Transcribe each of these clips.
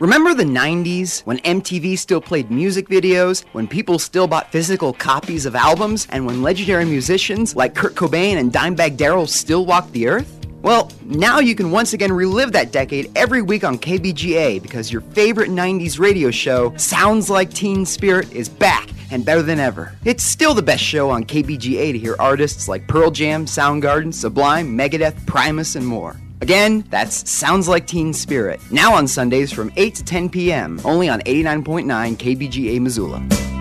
Remember the 90s when MTV still played music videos, when people still bought physical copies of albums, and when legendary musicians like Kurt Cobain and Dimebag Darrell still walked the earth? Well, now you can once again relive that decade every week on KBGA because your favorite 90s radio show, Sounds Like Teen Spirit, is back and better than ever. It's still the best show on KBGA to hear artists like Pearl Jam, Soundgarden, Sublime, Megadeth, Primus, and more. Again, that's Sounds Like Teen Spirit. Now on Sundays from 8 to 10 p.m., only on 89.9 KBGA Missoula.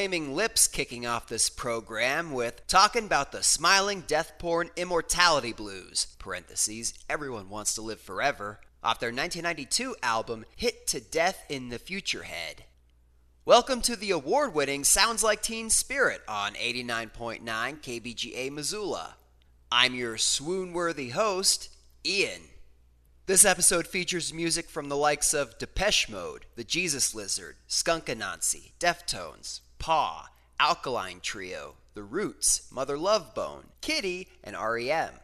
Flaming Lips kicking off this program with talking about the smiling death porn immortality blues. Parentheses, everyone wants to live forever. Off their 1992 album Hit to Death in the Future Head. Welcome to the award winning Sounds Like Teen Spirit on 89.9 KBGA Missoula. I'm your swoon worthy host, Ian. This episode features music from the likes of Depeche Mode, The Jesus Lizard, Skunk Anansie, Deftones, Paw, Alkaline Trio, The Roots, Mother Love Bone, Kittie, and REM.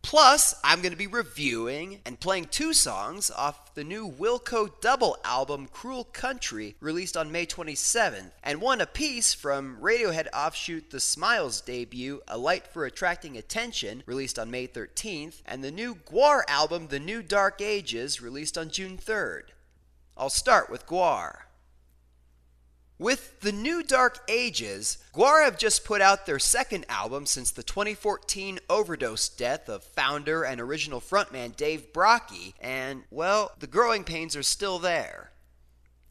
Plus, I'm going to be reviewing and playing two songs off the new Wilco double album Cruel Country, released on May 27th, and one apiece from Radiohead offshoot The Smile's debut, A Light for Attracting Attention, released on May 13th, and the new Gwar album The New Dark Ages, released on June 3rd. I'll start with Gwar. With the new Dark Ages, Gwar have just put out their second album since the 2014 overdose death of founder and original frontman Dave Brockie, and, well, the growing pains are still there.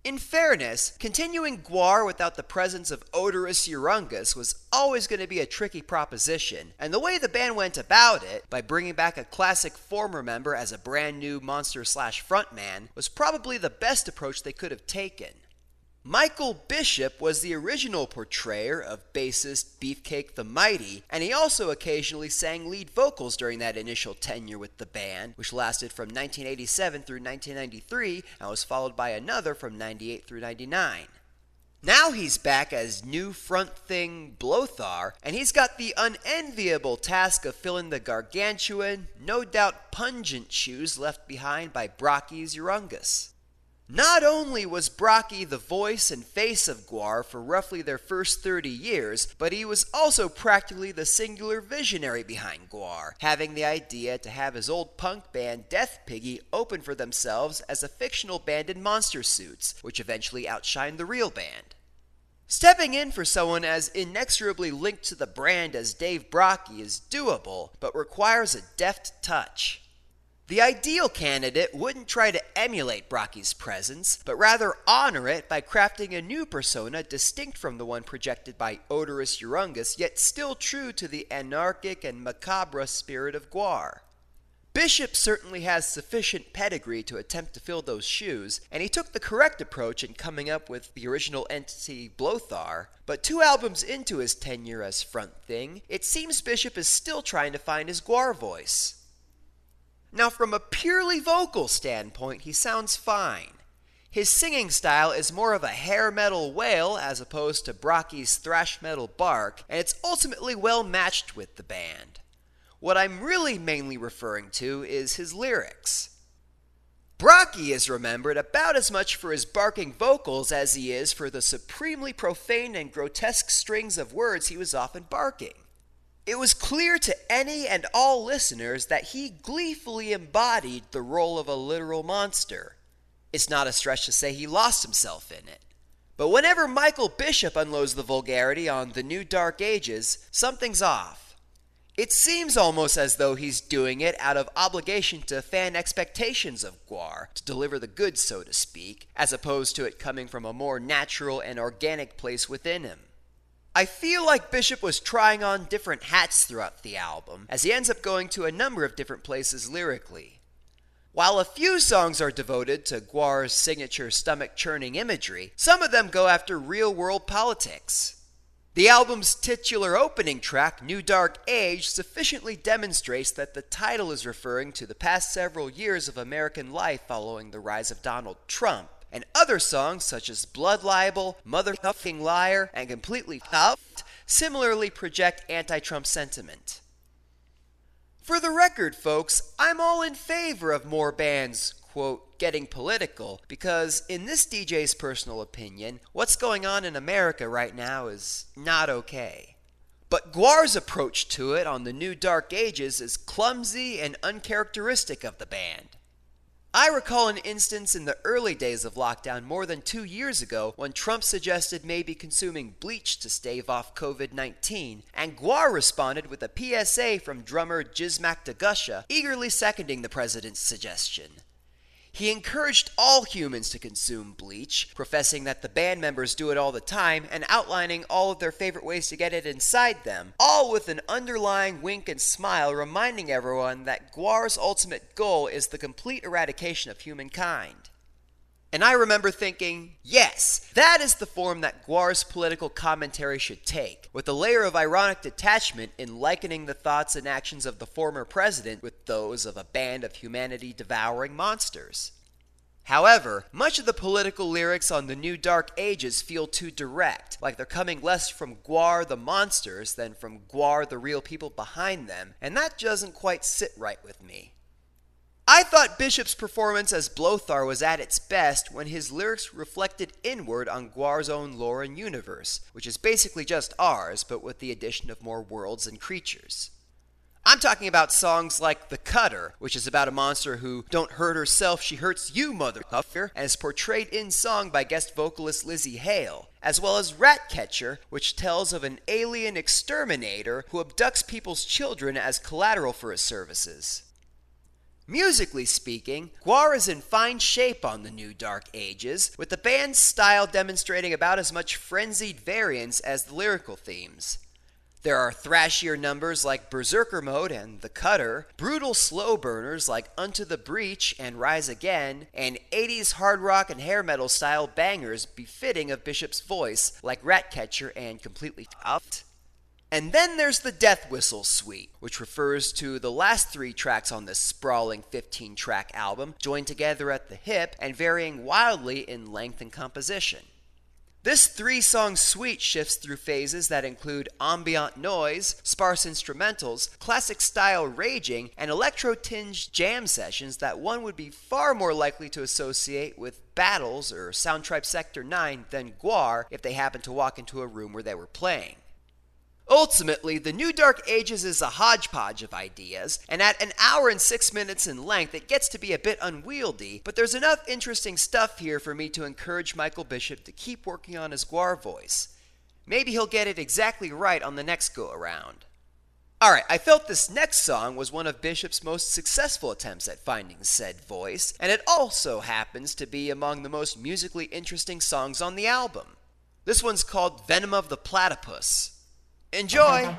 In fairness, continuing Gwar without the presence of Oderus Urungus was always going to be a tricky proposition, and the way the band went about it, by bringing back a classic former member as a brand new monster slash frontman, was probably the best approach they could have taken. Michael Bishop was the original portrayer of bassist Beefcake the Mighty, and he also occasionally sang lead vocals during that initial tenure with the band, which lasted from 1987 through 1993 and was followed by another from 98 through 99. Now he's back as new front thing Blothar, and he's got the unenviable task of filling the gargantuan, no doubt pungent shoes left behind by Brockie's Urungus. Not only was Brockie the voice and face of Gwar for roughly their first 30 years, but he was also practically the singular visionary behind Gwar, having the idea to have his old punk band Death Piggy open for themselves as a fictional band in monster suits, which eventually outshined the real band. Stepping in for someone as inexorably linked to the brand as Dave Brockie is doable, but requires a deft touch. The ideal candidate wouldn't try to emulate Brockie's presence, but rather honor it by crafting a new persona distinct from the one projected by Oderus Urungus, yet still true to the anarchic and macabre spirit of Gwar. Bishop certainly has sufficient pedigree to attempt to fill those shoes, and he took the correct approach in coming up with the original entity Blothar, but two albums into his tenure as front thing, it seems Bishop is still trying to find his Gwar voice. Now, from a purely vocal standpoint, he sounds fine. His singing style is more of a hair metal wail as opposed to Brockie's thrash metal bark, and it's ultimately well matched with the band. What I'm really mainly referring to is his lyrics. Brockie is remembered about as much for his barking vocals as he is for the supremely profane and grotesque strings of words he was often barking. It was clear to any and all listeners that he gleefully embodied the role of a literal monster. It's not a stretch to say he lost himself in it. But whenever Michael Bishop unloads the vulgarity on the new Dark Ages, something's off. It seems almost as though he's doing it out of obligation to fan expectations of Gwar, to deliver the goods, so to speak, as opposed to it coming from a more natural and organic place within him. I feel like Bishop was trying on different hats throughout the album, as he ends up going to a number of different places lyrically. While a few songs are devoted to Gwar's signature stomach churning imagery, some of them go after real world politics. The album's titular opening track, New Dark Age, sufficiently demonstrates that the title is referring to the past several years of American life following the rise of Donald Trump and other songs such as Blood Libel, Mother Huffing Liar, and Completely Huffed similarly project anti Trump sentiment. For the record, folks, I'm all in favor of more bands, quote, getting political, because in this DJ's personal opinion, what's going on in America right now is not okay. But Gwar's approach to it on the new Dark Ages is clumsy and uncharacteristic of the band. I recall an instance in the early days of lockdown more than two years ago when Trump suggested maybe consuming bleach to stave off COVID 19, and Gwar responded with a PSA from drummer Jizmak Da Gusha, eagerly seconding the president's suggestion. He encouraged all humans to consume bleach, professing that the band members do it all the time and outlining all of their favorite ways to get it inside them, all with an underlying wink and smile reminding everyone that Gwar's ultimate goal is the complete eradication of humankind. And I remember thinking, yes, that is the form that Gwar's political commentary should take, with a layer of ironic detachment in likening the thoughts and actions of the former president with those of a band of humanity devouring monsters. However, much of the political lyrics on the New Dark Ages feel too direct, like they're coming less from Gwar the monsters than from Gwar the real people behind them, and that doesn't quite sit right with me. I thought Bishop's performance as Blothar was at its best when his lyrics reflected inward on Gwar's own lore and universe, which is basically just ours, but with the addition of more worlds and creatures. I'm talking about songs like The Cutter, which is about a monster who don't hurt herself, she hurts you, motherfucker, and is portrayed in song by guest vocalist Lzzy Hale, as well as Ratcatcher, which tells of an alien exterminator who abducts people's children as collateral for his services. Musically speaking, Gwar is in fine shape on the New Dark Ages, with the band's style demonstrating about as much frenzied variance as the lyrical themes. There are thrashier numbers like Berserker Mode and The Cutter, brutal slow burners like Unto the Breach and Rise Again, and 80s hard rock and hair metal style bangers befitting of Bishop's voice like Ratcatcher and Completely Huffed. And then there's the Death Whistle Suite, which refers to the last three tracks on this sprawling 15 track album, joined together at the hip and varying wildly in length and composition. This three song suite shifts through phases that include ambient noise, sparse instrumentals, classic style raging, and electro tinged jam sessions that one would be far more likely to associate with Battles or Sound Tribe Sector 9 than Gwar if they happened to walk into a room where they were playing. Ultimately, the New Dark Ages is a hodgepodge of ideas, and at an hour and six minutes in length, it gets to be a bit unwieldy, but there's enough interesting stuff here for me to encourage Michael Bishop to keep working on his Gwar voice. Maybe he'll get it exactly right on the next go around. Alright, I felt this next song was one of Bishop's most successful attempts at finding said voice, and it also happens to be among the most musically interesting songs on the album. This one's called Venom of the Platypus. Enjoy!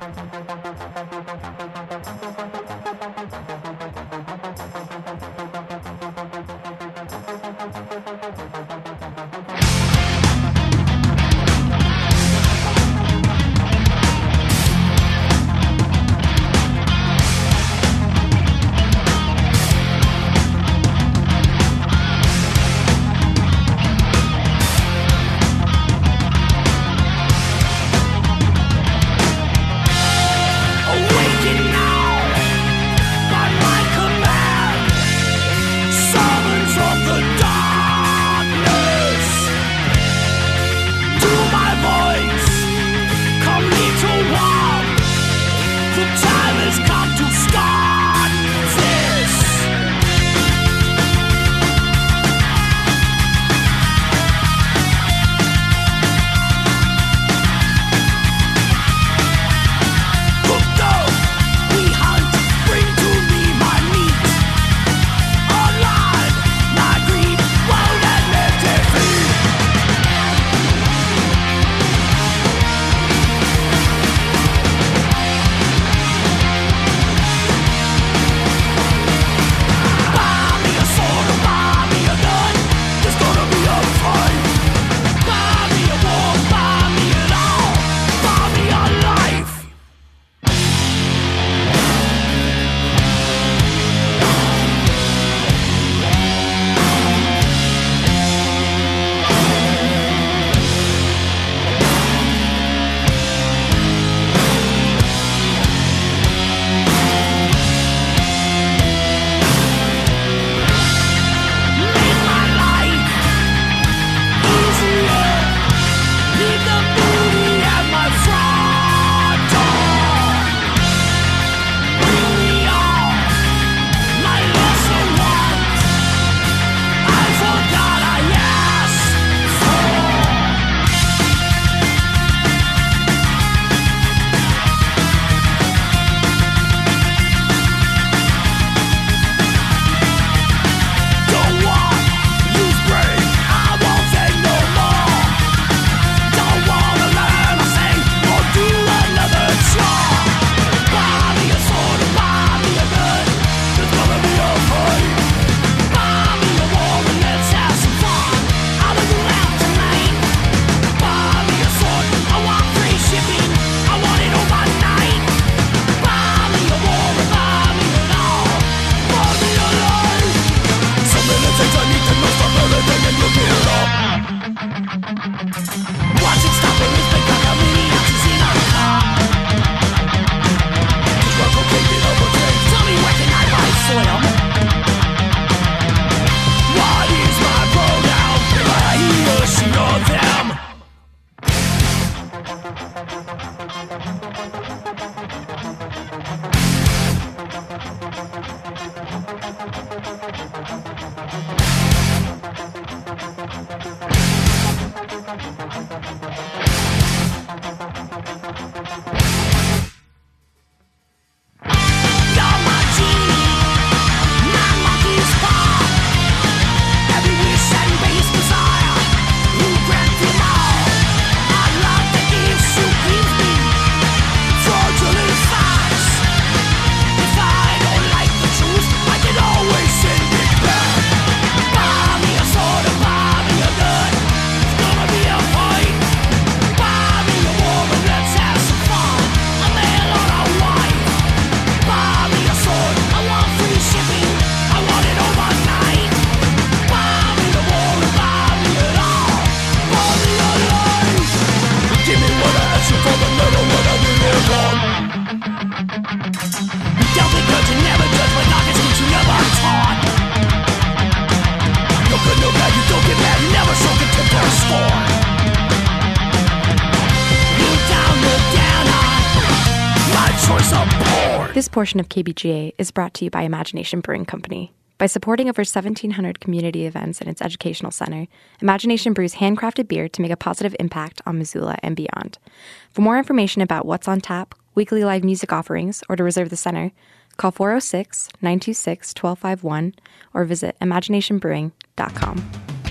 portion of KBGA is brought to you by Imagination Brewing Company. By supporting over 1,700 community events in its educational center, Imagination brews handcrafted beer to make a positive impact on Missoula and beyond. For more information about what's on tap, weekly live music offerings, or to reserve the center, call 406 926 1251 or visit imaginationbrewing.com.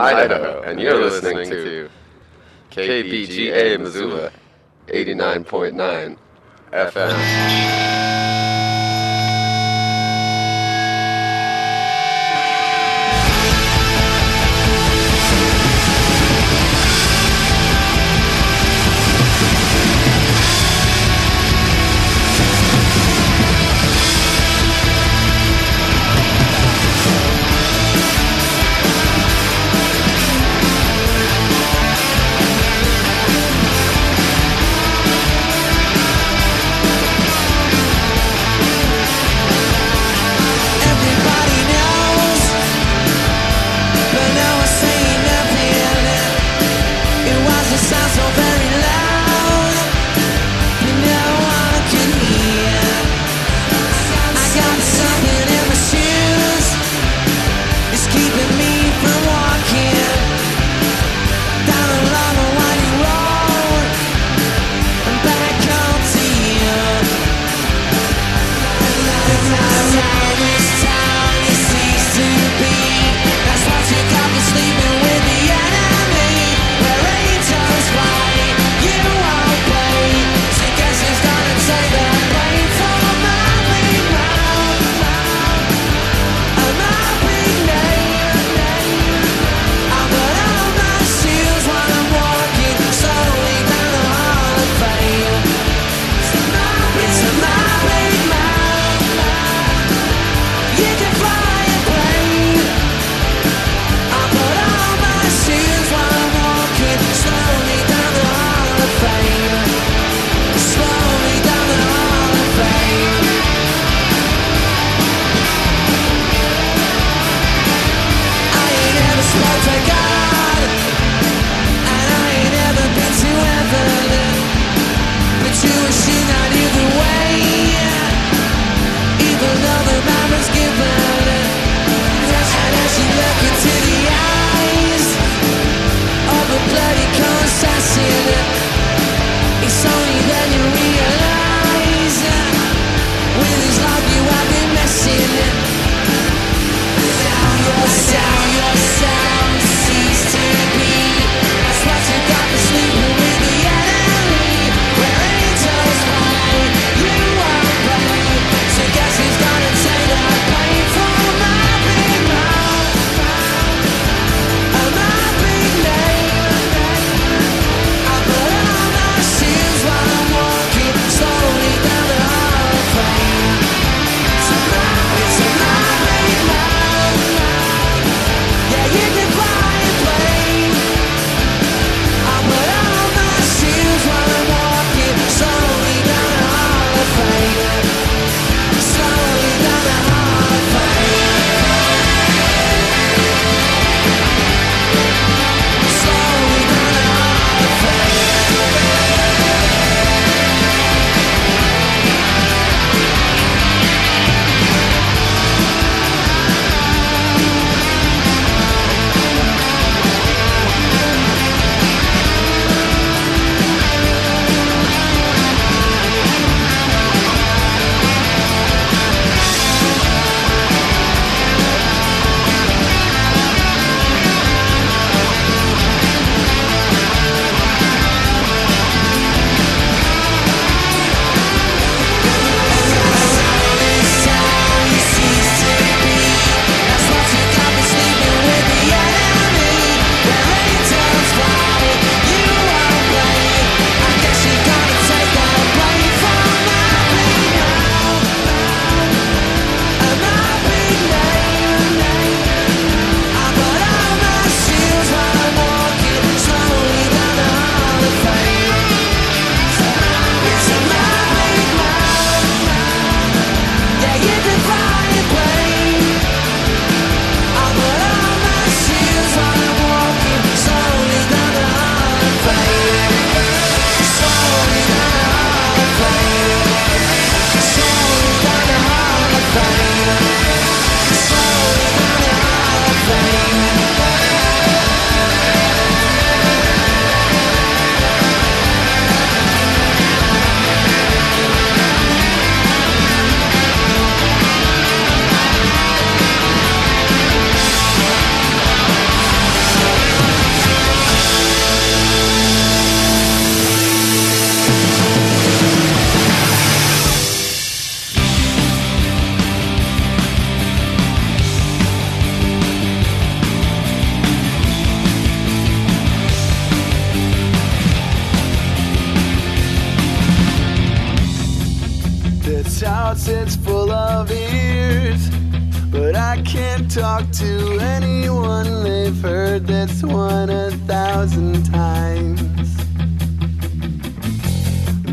Idaho, and you're listening to KBGA Missoula 89.9 FM.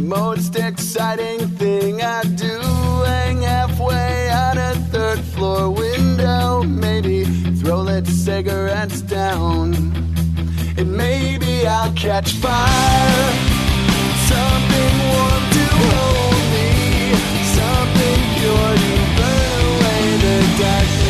most exciting thing I do. Hang halfway out a third floor window. Maybe throw lit cigarettes down. And maybe I'll catch fire. Something warm to hold me. Something pure to burn away the darkness.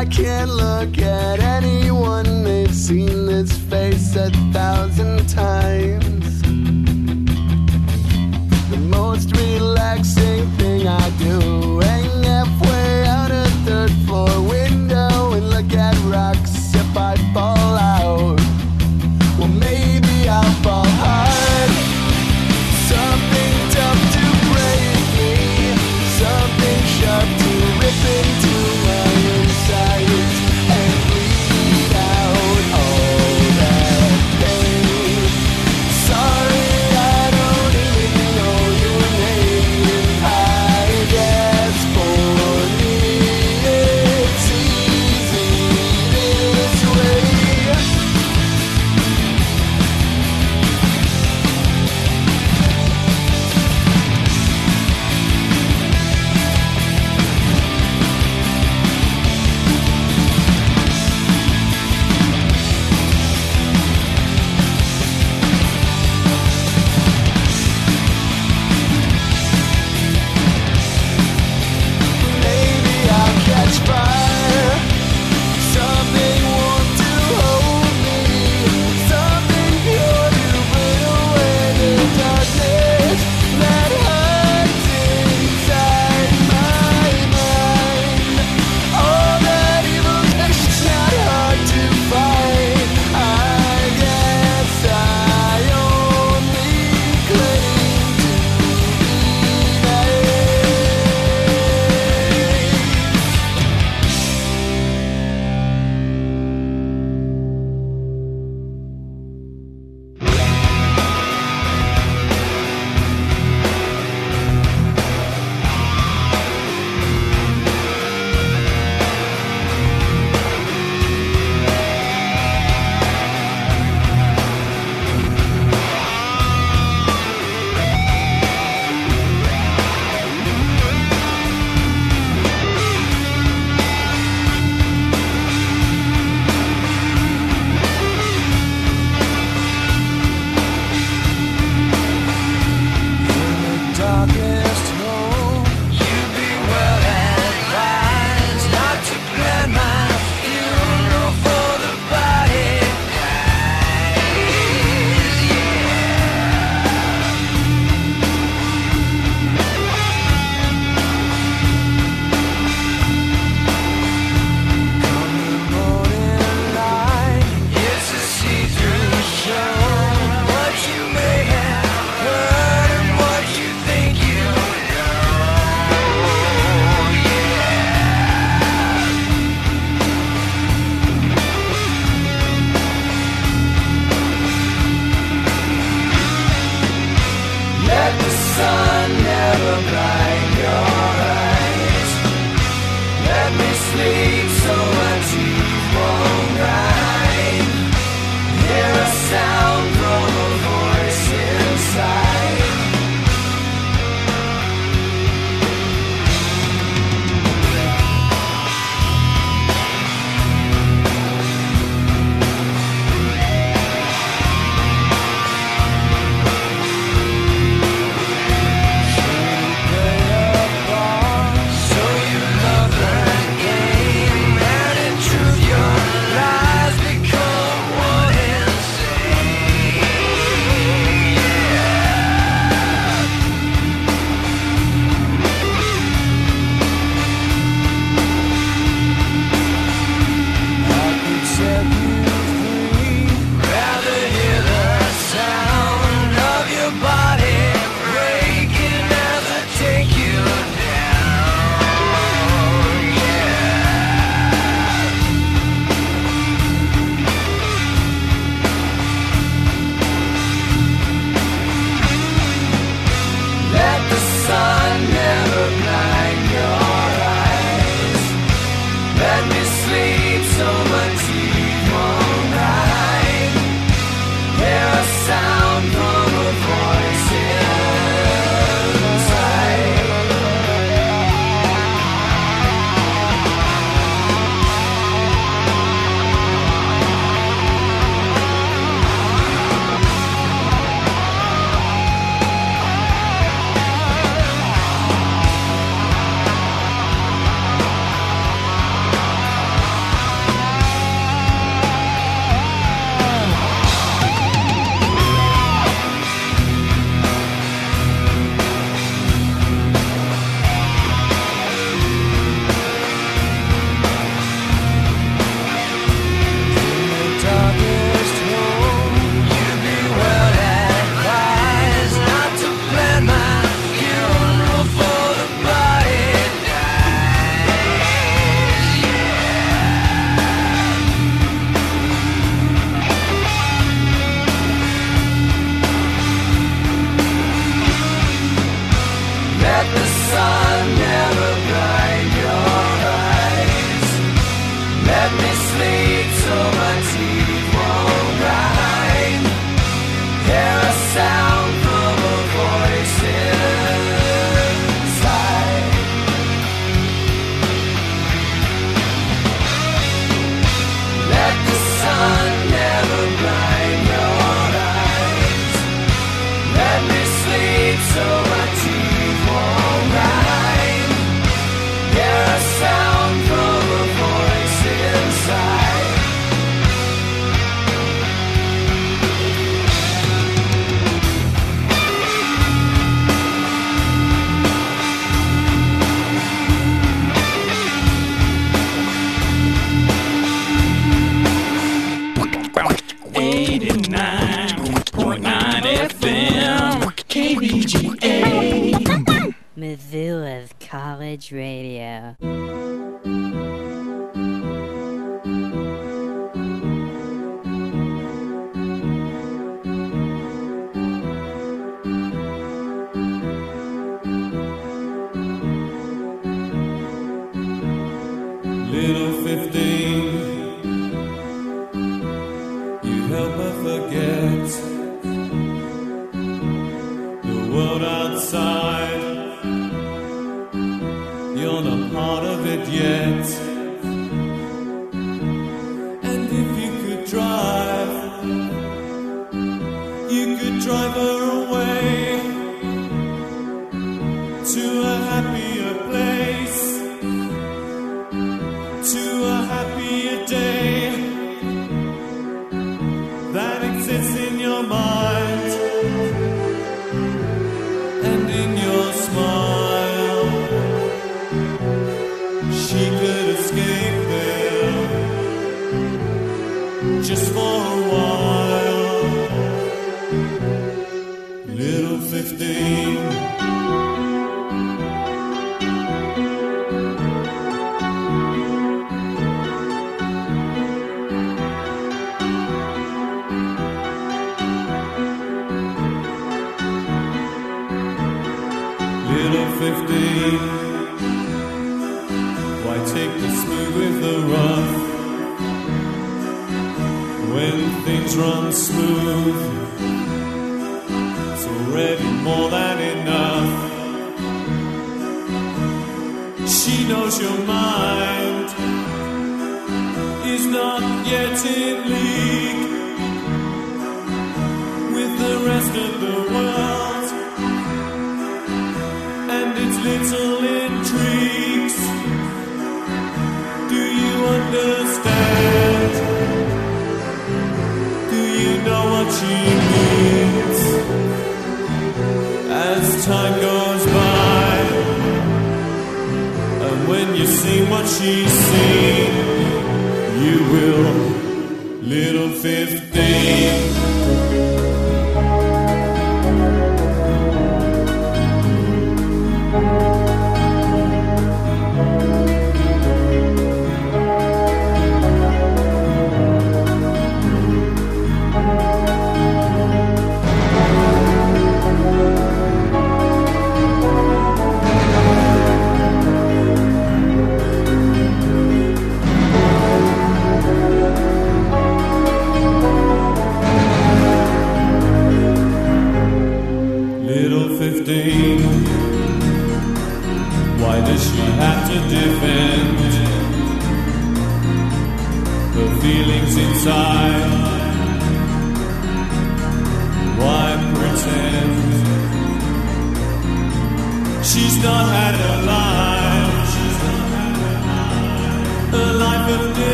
I can't look at anyone. They've seen this face a thousand times.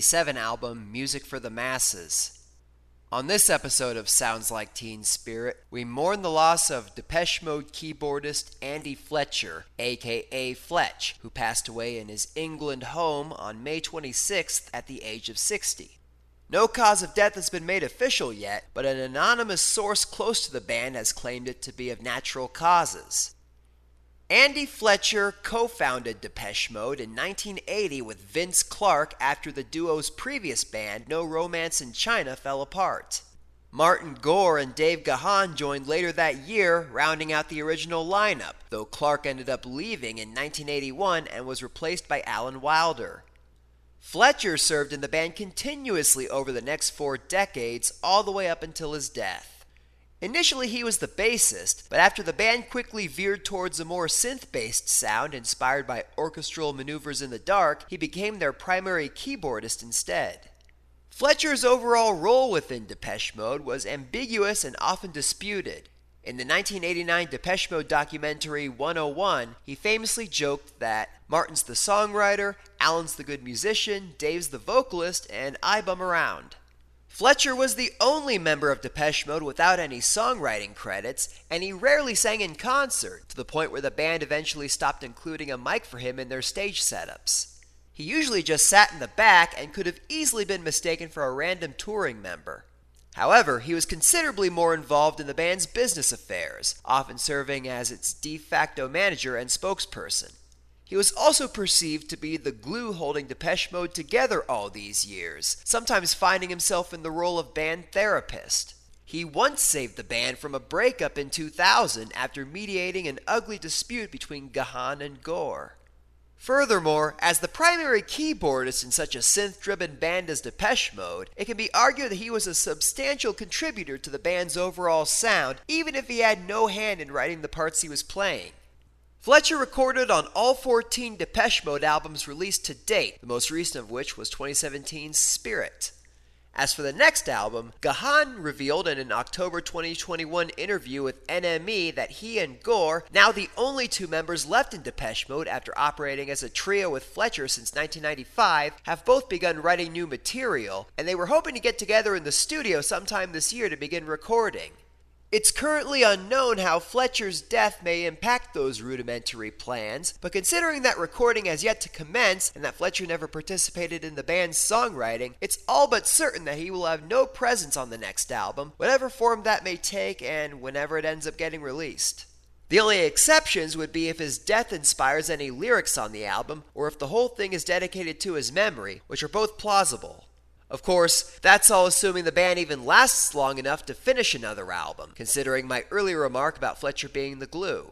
1987 album Music for the Masses. On this episode of Sounds Like Teen Spirit, we mourn the loss of Depeche Mode keyboardist Andy Fletcher, aka Fletch, who passed away in his England home on May 26th at the age of 60. No cause of death has been made official yet, but an anonymous source close to the band has claimed it to be of natural causes. Andy Fletcher co founded Depeche Mode in 1980 with Vince Clarke after the duo's previous band, No Romance in China, fell apart. Martin Gore and Dave Gahan joined later that year, rounding out the original lineup, though Clarke ended up leaving in 1981 and was replaced by Alan Wilder. Fletcher served in the band continuously over the next four decades, all the way up until his death. Initially, he was the bassist, but after the band quickly veered towards a more synth based sound inspired by orchestral maneuvers in the dark, he became their primary keyboardist instead. Fletcher's overall role within Depeche Mode was ambiguous and often disputed. In the 1989 Depeche Mode documentary 101, he famously joked that Martin's the songwriter, Alan's the good musician, Dave's the vocalist, and I bum around. Fletcher was the only member of Depeche Mode without any songwriting credits, and he rarely sang in concert, to the point where the band eventually stopped including a mic for him in their stage setups. He usually just sat in the back and could have easily been mistaken for a random touring member. However, he was considerably more involved in the band's business affairs, often serving as its de facto manager and spokesperson. He was also perceived to be the glue holding Depeche Mode together all these years, sometimes finding himself in the role of band therapist. He once saved the band from a breakup in 2000 after mediating an ugly dispute between Gahan and Gore. Furthermore, as the primary keyboardist in such a synth driven band as Depeche Mode, it can be argued that he was a substantial contributor to the band's overall sound, even if he had no hand in writing the parts he was playing. Fletcher recorded on all 14 Depeche Mode albums released to date, the most recent of which was 2017's Spirit. As for the next album, Gahan revealed in an October 2021 interview with NME that he and Gore, now the only two members left in Depeche Mode after operating as a trio with Fletcher since 1995, have both begun writing new material, and they were hoping to get together in the studio sometime this year to begin recording. It's currently unknown how Fletcher's death may impact those rudimentary plans, but considering that recording has yet to commence and that Fletcher never participated in the band's songwriting, it's all but certain that he will have no presence on the next album, whatever form that may take and whenever it ends up getting released. The only exceptions would be if his death inspires any lyrics on the album, or if the whole thing is dedicated to his memory, which are both plausible. Of course, that's all assuming the band even lasts long enough to finish another album, considering my earlier remark about Fletcher being the glue.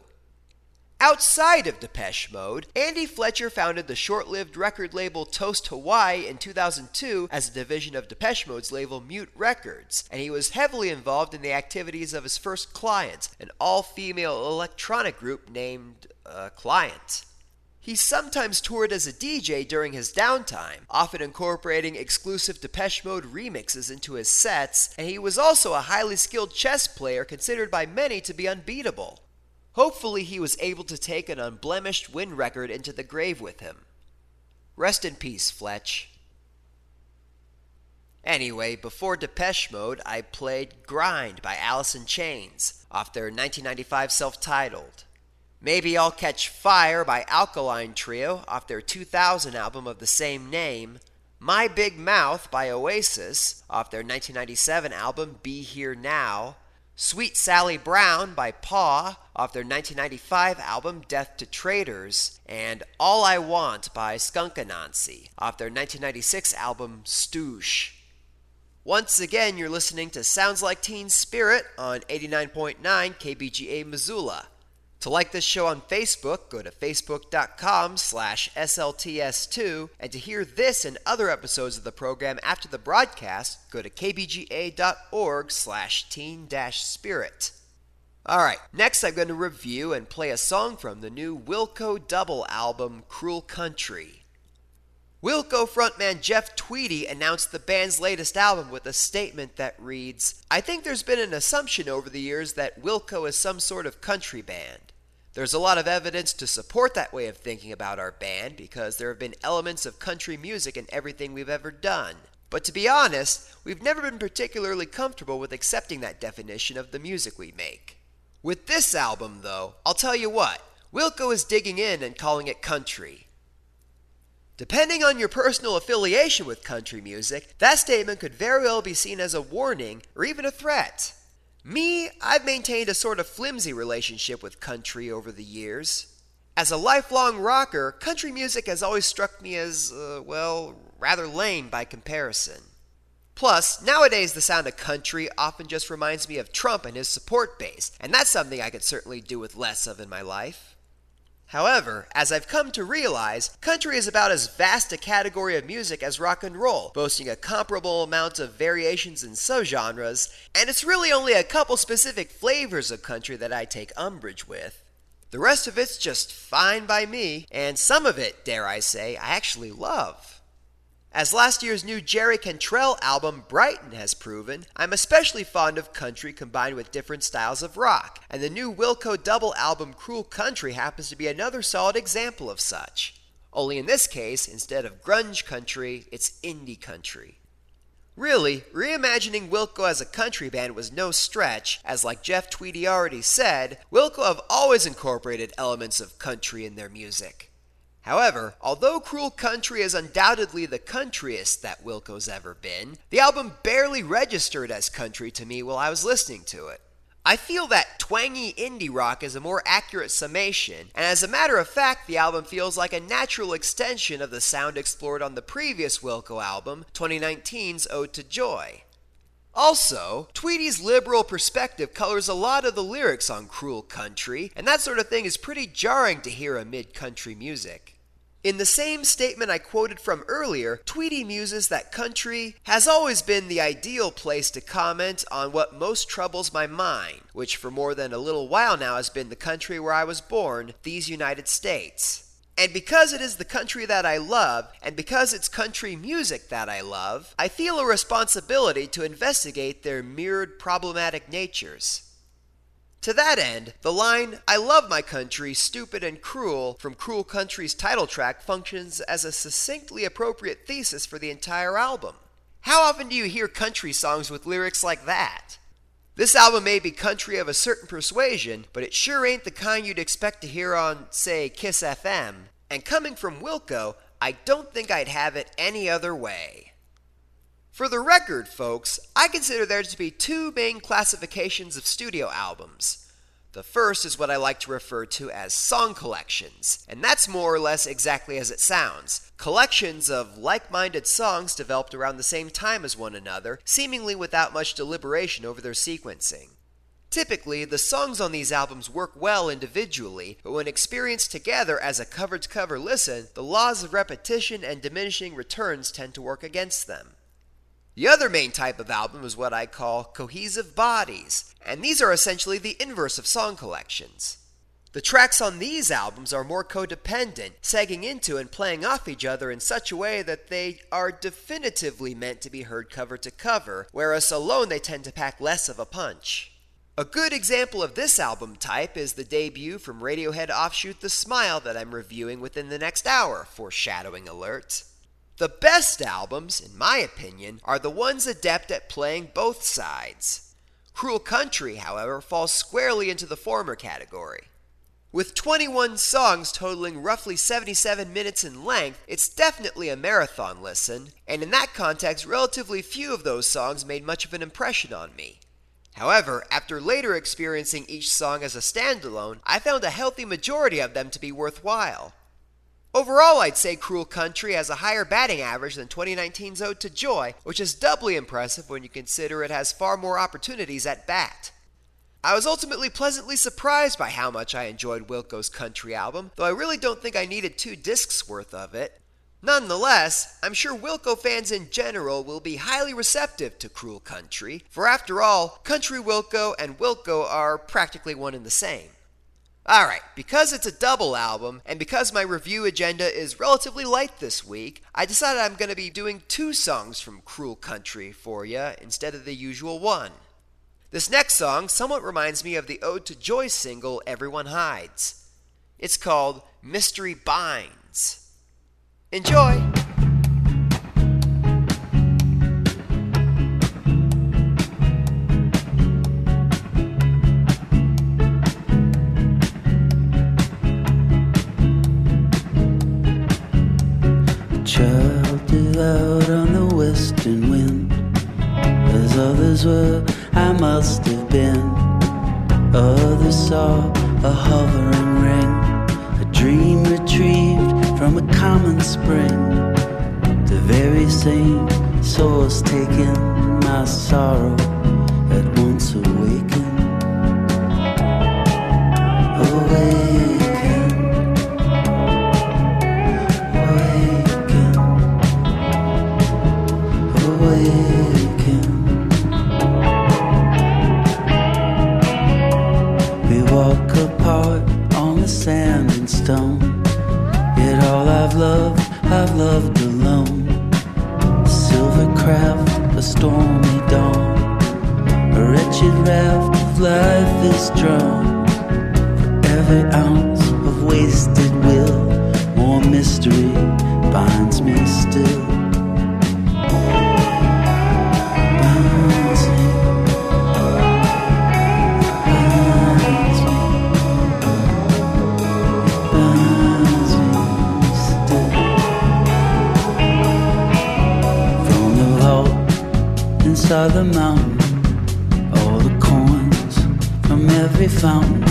Outside of Depeche Mode, Andy Fletcher founded the short lived record label Toast Hawaii in 2002 as a division of Depeche Mode's label Mute Records, and he was heavily involved in the activities of his first client, an all female electronic group named uh, Client. He sometimes toured as a DJ during his downtime, often incorporating exclusive Depeche Mode remixes into his sets, and he was also a highly skilled chess player considered by many to be unbeatable. Hopefully, he was able to take an unblemished win record into the grave with him. Rest in peace, Fletch. Anyway, before Depeche Mode, I played Grind by Alice in Chains off their 1995 self titled. Maybe I'll Catch Fire by Alkaline Trio off their 2000 album of the same name. My Big Mouth by Oasis off their 1997 album Be Here Now. Sweet Sally Brown by Paw off their 1995 album Death to Traitors. And All I Want by Skunk Anansie off their 1996 album Stoosh. Once again, you're listening to Sounds Like Teen Spirit on 89.9 KBGA Missoula. To like this show on Facebook, go to facebook.com slash SLTS2, and to hear this and other episodes of the program after the broadcast, go to kbga.org slash teen-spirit. Alright, next I'm going to review and play a song from the new Wilco double album, Cruel Country. Wilco frontman Jeff Tweedy announced the band's latest album with a statement that reads I think there's been an assumption over the years that Wilco is some sort of country band. There's a lot of evidence to support that way of thinking about our band because there have been elements of country music in everything we've ever done. But to be honest, we've never been particularly comfortable with accepting that definition of the music we make. With this album, though, I'll tell you what, Wilco is digging in and calling it country. Depending on your personal affiliation with country music, that statement could very well be seen as a warning or even a threat. Me, I've maintained a sort of flimsy relationship with country over the years. As a lifelong rocker, country music has always struck me as, uh, well, rather lame by comparison. Plus, nowadays the sound of country often just reminds me of Trump and his support base, and that's something I could certainly do with less of in my life. However, as I've come to realize, country is about as vast a category of music as rock and roll, boasting a comparable amount of variations and subgenres, and it's really only a couple specific flavors of country that I take umbrage with. The rest of it's just fine by me, and some of it, dare I say, I actually love. As last year's new Jerry Cantrell album, Brighten, has proven, I'm especially fond of country combined with different styles of rock, and the new Wilco double album, Cruel Country, happens to be another solid example of such. Only in this case, instead of grunge country, it's indie country. Really, reimagining Wilco as a country band was no stretch, as like Jeff Tweedy already said, Wilco have always incorporated elements of country in their music. However, although Cruel Country is undoubtedly the countryest that Wilco's ever been, the album barely registered as country to me while I was listening to it. I feel that twangy indie rock is a more accurate summation, and as a matter of fact, the album feels like a natural extension of the sound explored on the previous Wilco album, 2019's Ode to Joy. Also, Tweedy's liberal perspective colors a lot of the lyrics on Cruel Country, and that sort of thing is pretty jarring to hear amid country music. In the same statement I quoted from earlier, Tweedy muses that country has always been the ideal place to comment on what most troubles my mind, which for more than a little while now has been the country where I was born, these United States. And because it is the country that I love, and because it's country music that I love, I feel a responsibility to investigate their mirrored problematic natures. To that end, the line, I love my country, stupid and cruel, from Cruel Country's title track functions as a succinctly appropriate thesis for the entire album. How often do you hear country songs with lyrics like that? This album may be country of a certain persuasion, but it sure ain't the kind you'd expect to hear on, say, Kiss FM. And coming from Wilco, I don't think I'd have it any other way. For the record, folks, I consider there to be two main classifications of studio albums. The first is what I like to refer to as song collections, and that's more or less exactly as it sounds collections of like minded songs developed around the same time as one another, seemingly without much deliberation over their sequencing. Typically, the songs on these albums work well individually, but when experienced together as a cover to cover listen, the laws of repetition and diminishing returns tend to work against them. The other main type of album is what I call cohesive bodies, and these are essentially the inverse of song collections. The tracks on these albums are more codependent, sagging into and playing off each other in such a way that they are definitively meant to be heard cover to cover, whereas alone they tend to pack less of a punch. A good example of this album type is the debut from Radiohead offshoot The Smile that I'm reviewing within the next hour, foreshadowing alert. The best albums, in my opinion, are the ones adept at playing both sides. Cruel Country, however, falls squarely into the former category. With 21 songs totaling roughly 77 minutes in length, it's definitely a marathon listen, and in that context, relatively few of those songs made much of an impression on me. However, after later experiencing each song as a standalone, I found a healthy majority of them to be worthwhile. Overall, I'd say Cruel Country has a higher batting average than 2019's Ode to Joy, which is doubly impressive when you consider it has far more opportunities at bat. I was ultimately pleasantly surprised by how much I enjoyed Wilco's country album, though I really don't think I needed two discs worth of it. Nonetheless, I'm sure Wilco fans in general will be highly receptive to Cruel Country, for after all, Country Wilco and Wilco are practically one and the same. Alright, because it's a double album, and because my review agenda is relatively light this week, I decided I'm going to be doing two songs from Cruel Country for you instead of the usual one. This next song somewhat reminds me of the Ode to Joy single Everyone Hides. It's called Mystery Binds. Enjoy! Were, I must have been. Others saw a hovering ring, a dream retrieved from a common spring. The very same source taking my sorrow at once. Awakened. Stone. Yet all I've loved, I've loved alone. A silver craft a stormy dawn. A wretched raft of life is drawn. For every ounce of wasted will, more mystery binds me still. The mountain, all the coins from every fountain,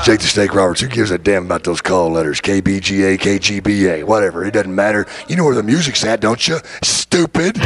It's Jake the Snake Roberts. Who gives a damn about those call letters? KBGA, KGBA, whatever. It doesn't matter. You know where the music's at, don't you? Stupid.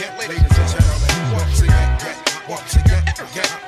Ladies and gentlemen. Once again, once again,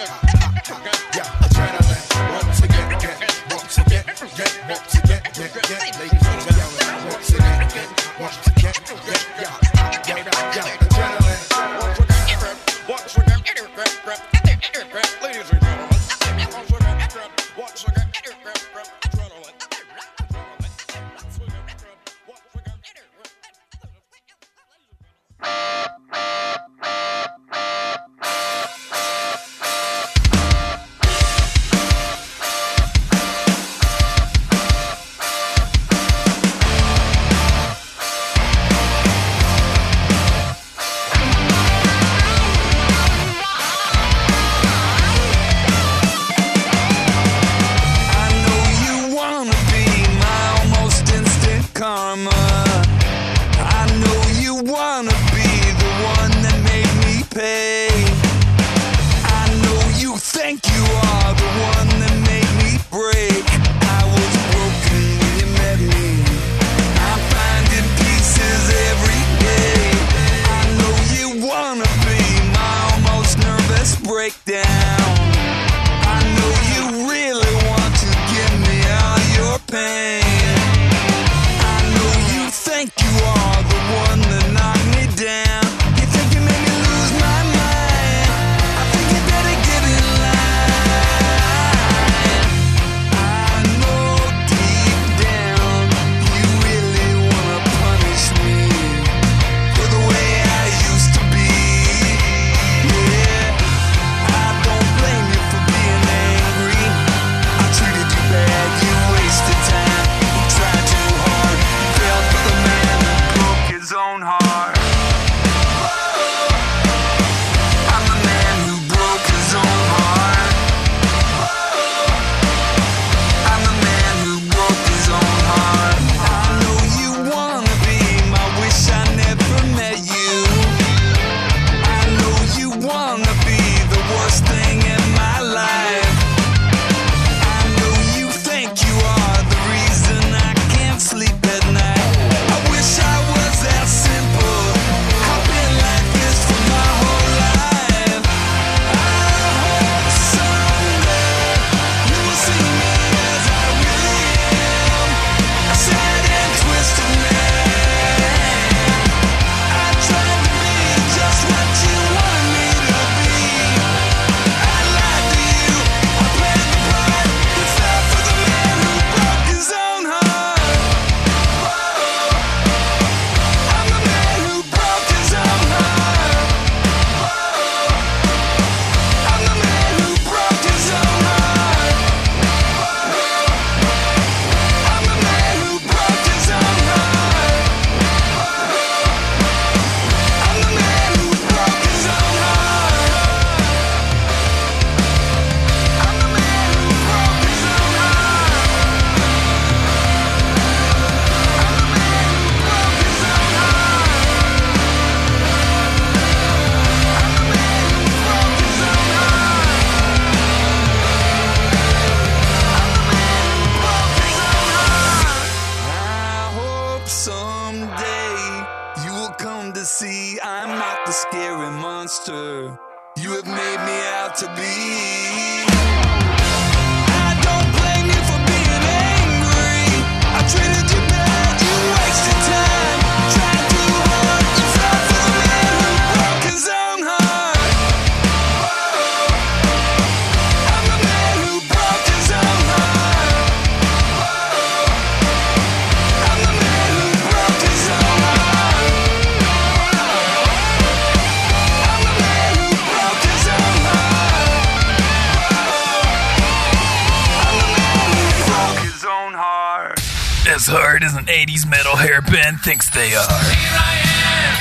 straight as an 80s metal hair band thinks they are. Here I am,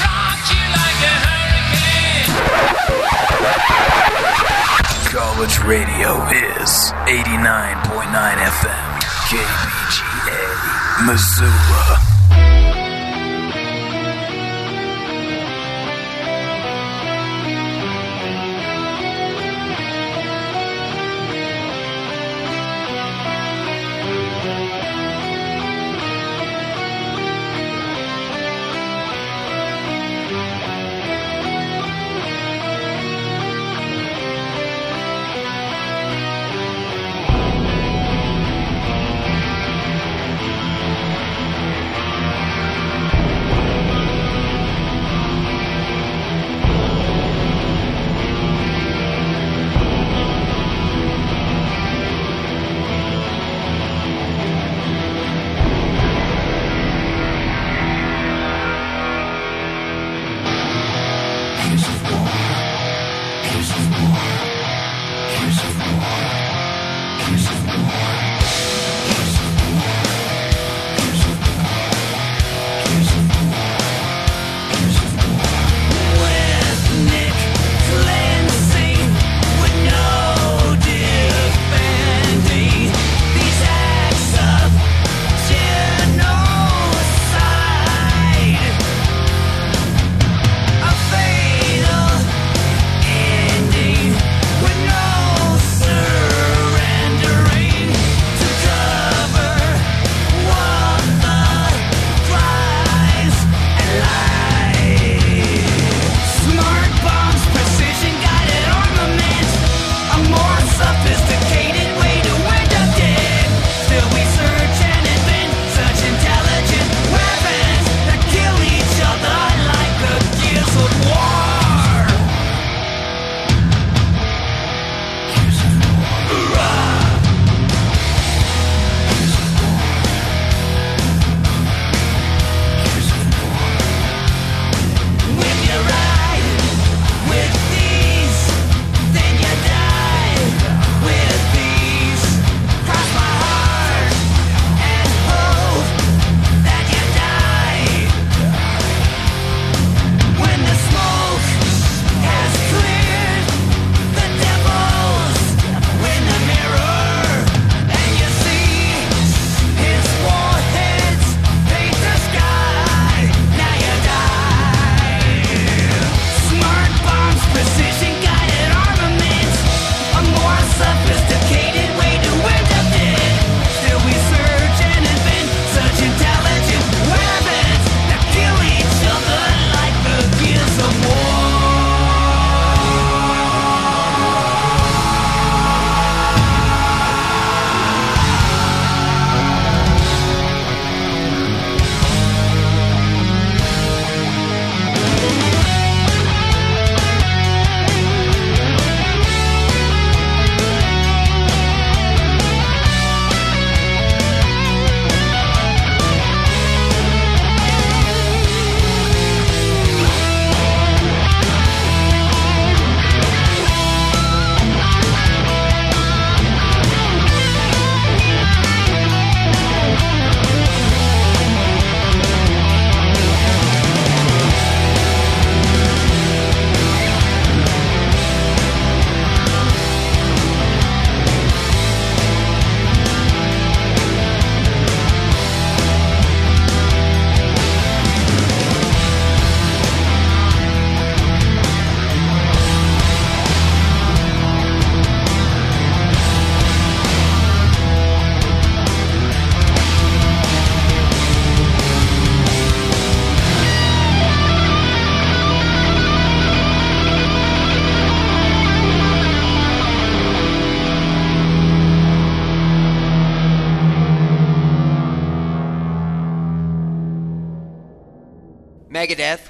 rock you like a hurricane. College radio is 89.9 FM, KBGA, Missoula.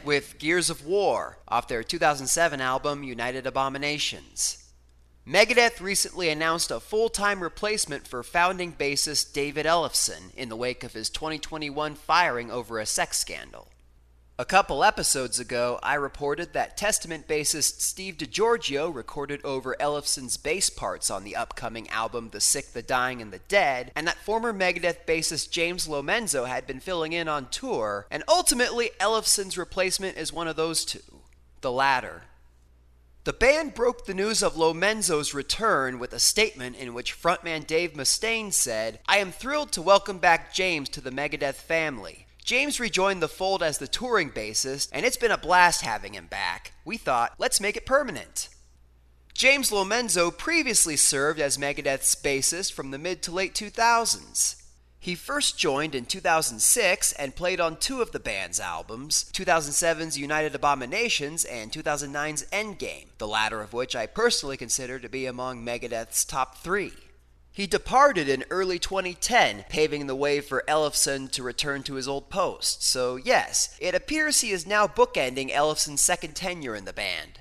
With Gears of War off their 2007 album United Abominations. Megadeth recently announced a full time replacement for founding bassist David Ellefson in the wake of his 2021 firing over a sex scandal. A couple episodes ago, I reported that Testament bassist Steve DiGiorgio recorded over Ellefson's bass parts on the upcoming album The Sick, the Dying, and the Dead, and that former Megadeth bassist James Lomenzo had been filling in on tour, and ultimately Ellefson's replacement is one of those two. The latter. The band broke the news of Lomenzo's return with a statement in which frontman Dave Mustaine said, I am thrilled to welcome back James to the Megadeth family. James rejoined the fold as the touring bassist, and it's been a blast having him back. We thought, let's make it permanent. James Lomenzo previously served as Megadeth's bassist from the mid to late 2000s. He first joined in 2006 and played on two of the band's albums 2007's United Abominations and 2009's Endgame, the latter of which I personally consider to be among Megadeth's top three. He departed in early 2010, paving the way for Ellefson to return to his old post. So, yes, it appears he is now bookending Ellefson's second tenure in the band.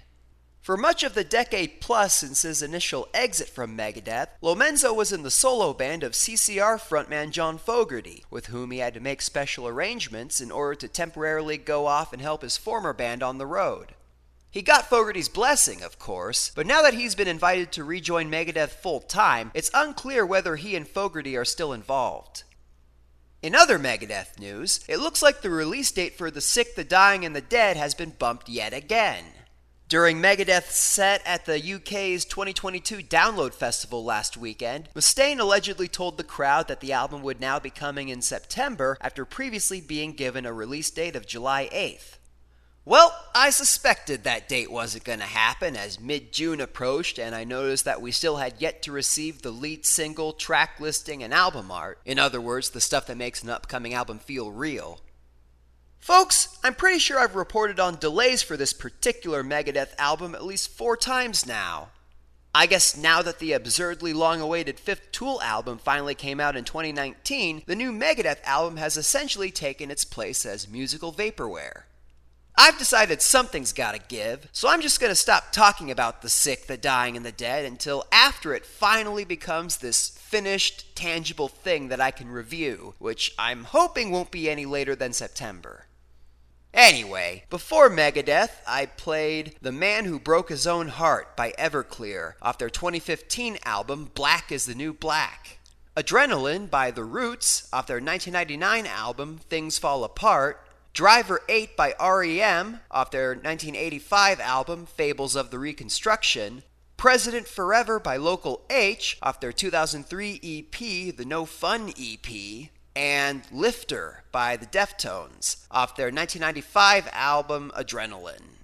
For much of the decade plus since his initial exit from Megadeth, Lomenzo was in the solo band of CCR frontman John Fogerty, with whom he had to make special arrangements in order to temporarily go off and help his former band on the road. He got Fogerty's blessing, of course, but now that he's been invited to rejoin Megadeth full time, it's unclear whether he and Fogerty are still involved. In other Megadeth news, it looks like the release date for The Sick, the Dying, and the Dead has been bumped yet again. During Megadeth's set at the UK's 2022 Download Festival last weekend, Mustaine allegedly told the crowd that the album would now be coming in September after previously being given a release date of July 8th. Well, I suspected that date wasn't going to happen as mid June approached, and I noticed that we still had yet to receive the lead single, track listing, and album art. In other words, the stuff that makes an upcoming album feel real. Folks, I'm pretty sure I've reported on delays for this particular Megadeth album at least four times now. I guess now that the absurdly long awaited fifth Tool album finally came out in 2019, the new Megadeth album has essentially taken its place as musical vaporware. I've decided something's gotta give, so I'm just gonna stop talking about the sick, the dying, and the dead until after it finally becomes this finished, tangible thing that I can review, which I'm hoping won't be any later than September. Anyway, before Megadeth, I played The Man Who Broke His Own Heart by Everclear off their 2015 album Black is the New Black. Adrenaline by The Roots off their 1999 album Things Fall Apart. Driver 8 by REM off their 1985 album Fables of the Reconstruction. President Forever by Local H off their 2003 EP, the No Fun EP and Lifter by the Deftones off their 1995 album Adrenaline.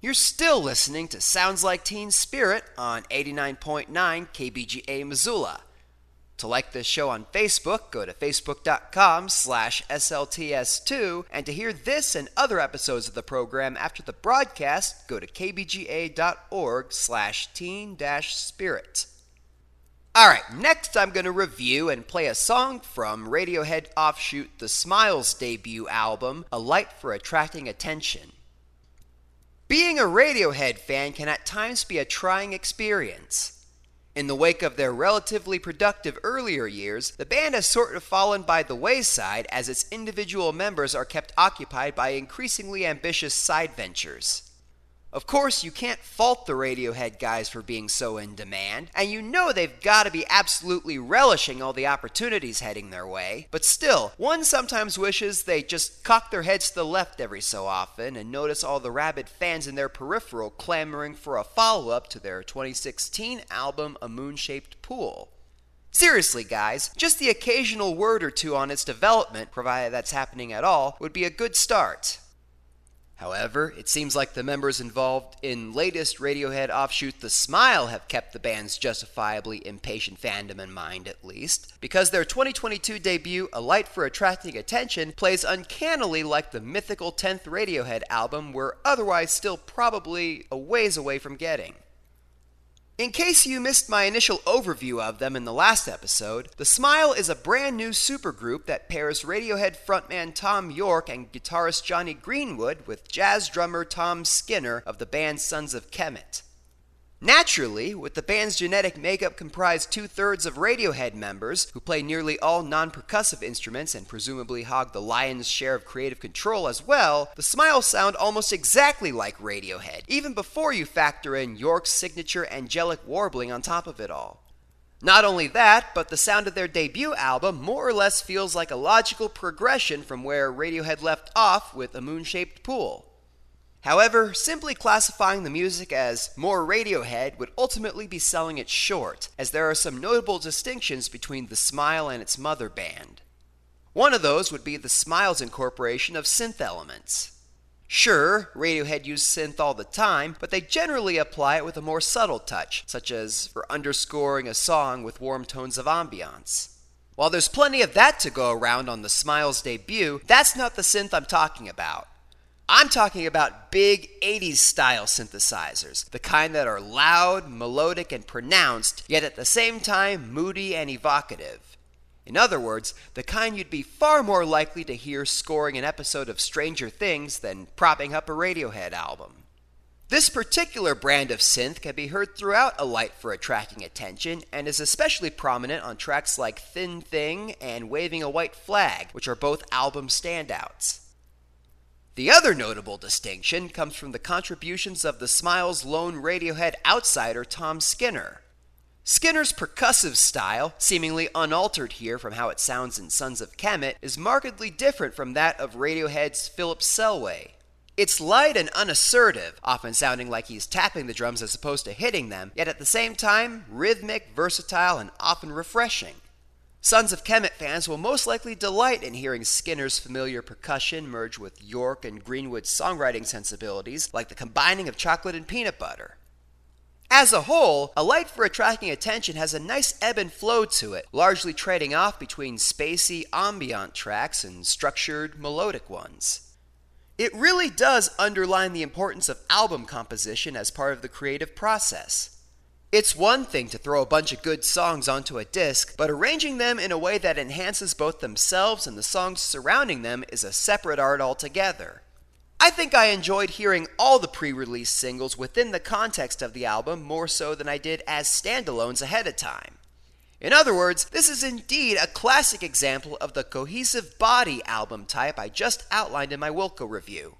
You're still listening to Sounds Like Teen Spirit on 89.9 KBGA Missoula. To like this show on Facebook, go to facebook.com slash SLTS2, and to hear this and other episodes of the program after the broadcast, go to kbga.org slash teen-spirit. Alright, next I'm going to review and play a song from Radiohead offshoot The Smiles debut album, A Light for Attracting Attention. Being a Radiohead fan can at times be a trying experience. In the wake of their relatively productive earlier years, the band has sort of fallen by the wayside as its individual members are kept occupied by increasingly ambitious side ventures. Of course, you can't fault the Radiohead guys for being so in demand, and you know they've got to be absolutely relishing all the opportunities heading their way. But still, one sometimes wishes they just cock their heads to the left every so often and notice all the rabid fans in their peripheral clamoring for a follow up to their 2016 album, A Moon Shaped Pool. Seriously, guys, just the occasional word or two on its development, provided that's happening at all, would be a good start. However, it seems like the members involved in latest Radiohead offshoot The Smile have kept the band's justifiably impatient fandom in mind at least, because their 2022 debut, A Light for Attracting Attention, plays uncannily like the mythical 10th Radiohead album we're otherwise still probably a ways away from getting. In case you missed my initial overview of them in the last episode, The Smile is a brand new supergroup that pairs Radiohead frontman Thom Yorke and guitarist Jonny Greenwood with jazz drummer Tom Skinner of the band Sons of Kemet. Naturally, with the band's genetic makeup comprised two thirds of Radiohead members, who play nearly all non percussive instruments and presumably hog the lion's share of creative control as well, the Smiles sound almost exactly like Radiohead, even before you factor in Yorke's signature angelic warbling on top of it all. Not only that, but the sound of their debut album more or less feels like a logical progression from where Radiohead left off with A Moon Shaped Pool. However, simply classifying the music as more Radiohead would ultimately be selling it short, as there are some notable distinctions between The Smile and its mother band. One of those would be the Smile's incorporation of synth elements. Sure, Radiohead use synth all the time, but they generally apply it with a more subtle touch, such as for underscoring a song with warm tones of ambiance. While there's plenty of that to go around on the Smiles debut, that's not the synth I'm talking about. I'm talking about big 80s style synthesizers, the kind that are loud, melodic, and pronounced, yet at the same time moody and evocative. In other words, the kind you'd be far more likely to hear scoring an episode of Stranger Things than propping up a Radiohead album. This particular brand of synth can be heard throughout A Light for Attracting Attention and is especially prominent on tracks like Thin Thing and Waving a White Flag, which are both album standouts. The other notable distinction comes from the contributions of the Smiles lone Radiohead outsider Tom Skinner. Skinner's percussive style, seemingly unaltered here from how it sounds in Sons of Kemet, is markedly different from that of Radiohead's Philip Selway. It's light and unassertive, often sounding like he's tapping the drums as opposed to hitting them, yet at the same time, rhythmic, versatile, and often refreshing. Sons of Kemet fans will most likely delight in hearing Skinner's familiar percussion merge with Yorke and Greenwood's songwriting sensibilities, like the combining of chocolate and peanut butter. As a whole, A Light for Attracting Attention has a nice ebb and flow to it, largely trading off between spacey, ambient tracks and structured, melodic ones. It really does underline the importance of album composition as part of the creative process. It's one thing to throw a bunch of good songs onto a disc, but arranging them in a way that enhances both themselves and the songs surrounding them is a separate art altogether. I think I enjoyed hearing all the pre release singles within the context of the album more so than I did as standalones ahead of time. In other words, this is indeed a classic example of the cohesive body album type I just outlined in my Wilco review.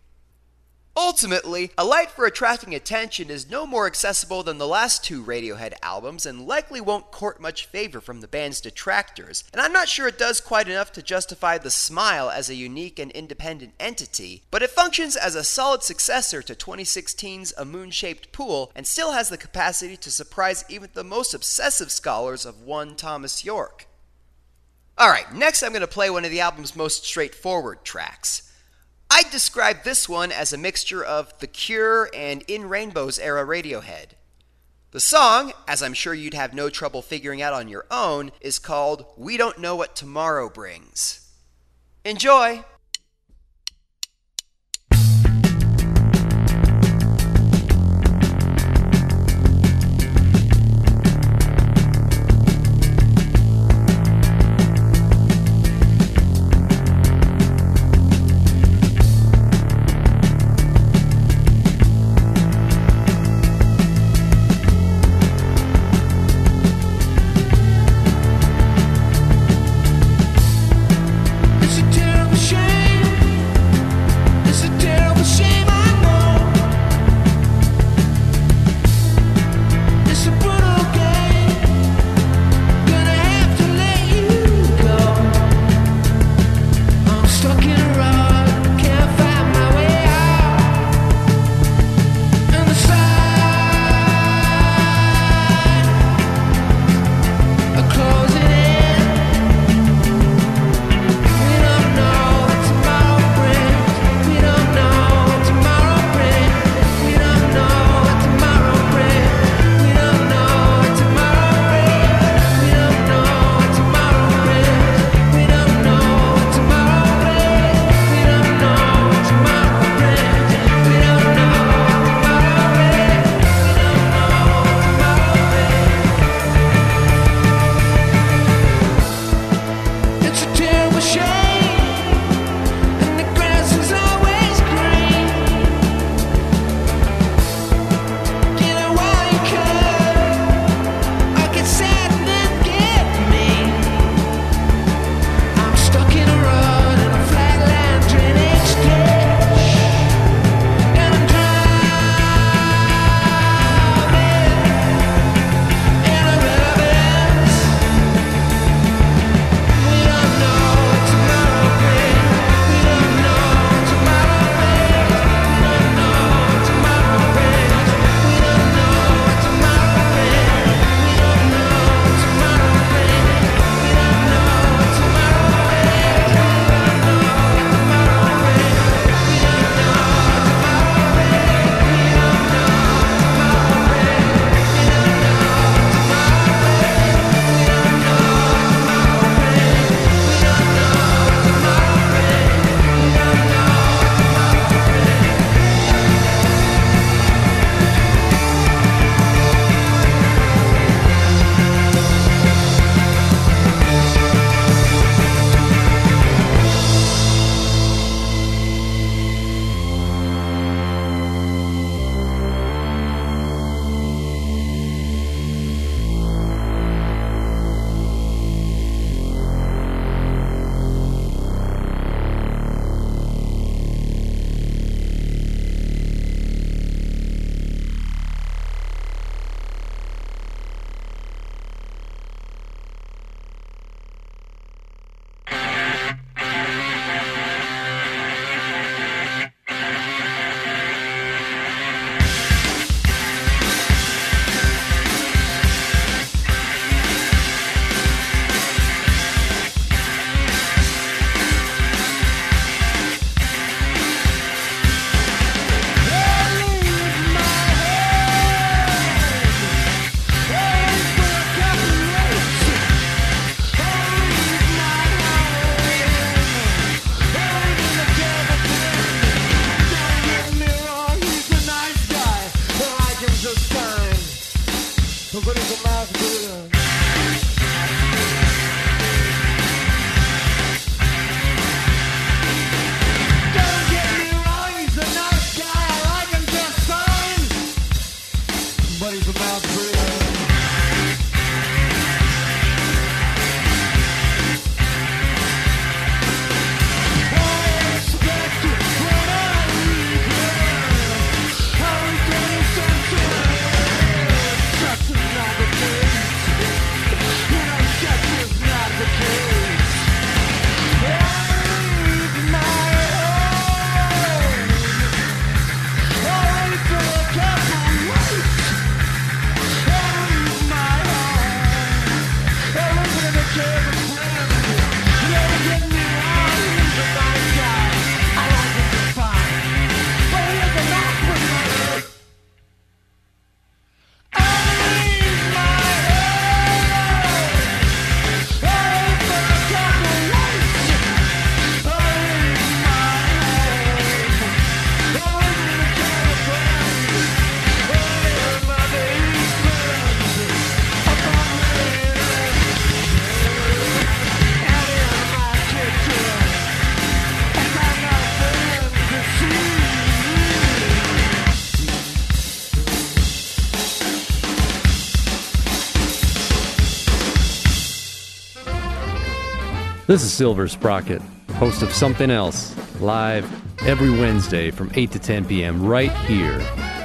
Ultimately, A Light for Attracting Attention is no more accessible than the last two Radiohead albums and likely won't court much favor from the band's detractors, and I'm not sure it does quite enough to justify The Smile as a unique and independent entity, but it functions as a solid successor to 2016's A Moon Shaped Pool and still has the capacity to surprise even the most obsessive scholars of one Thomas Yorke. Alright, next I'm going to play one of the album's most straightforward tracks. I'd describe this one as a mixture of The Cure and In Rainbows era Radiohead. The song, as I'm sure you'd have no trouble figuring out on your own, is called We Don't Know What Tomorrow Brings. Enjoy! This is Silver Sprocket, host of Something Else, live every Wednesday from 8 to 10 p.m. right here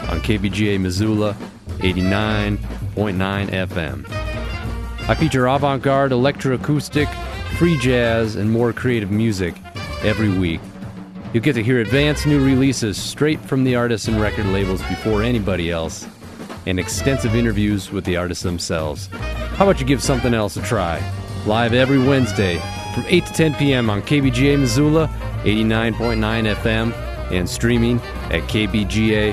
on KBGA Missoula 89.9 FM. I feature avant garde, electroacoustic, free jazz, and more creative music every week. You'll get to hear advanced new releases straight from the artists and record labels before anybody else, and extensive interviews with the artists themselves. How about you give something else a try? Live every Wednesday from 8 to 10 p.m. on KBGA Missoula 89.9 FM and streaming at kbga.org.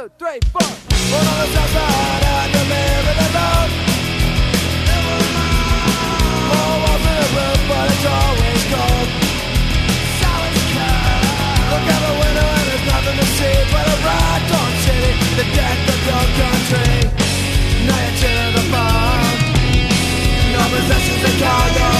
two, three, four. On south side and you're living alone. Four walls in a room, but it's always cold. Look out the window and there's nothing to see but a bright dawn city, the death of your country. Now you're chilling the bone. No possessions to call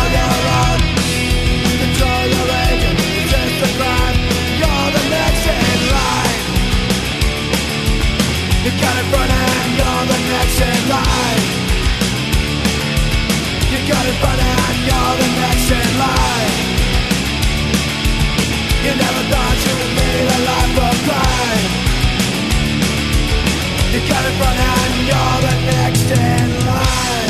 You got it running, you're the next in line.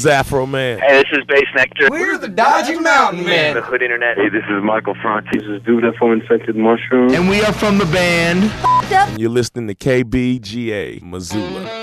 Is Afroman. Hey, this is Bass Nectar. We're the Dodgy Mountain Men. The Hood Internet. Hey, this is Michael Franti. This is Dude F.O. Infected Mushroom. And we are from the band. And you're listening to KBGA Missoula.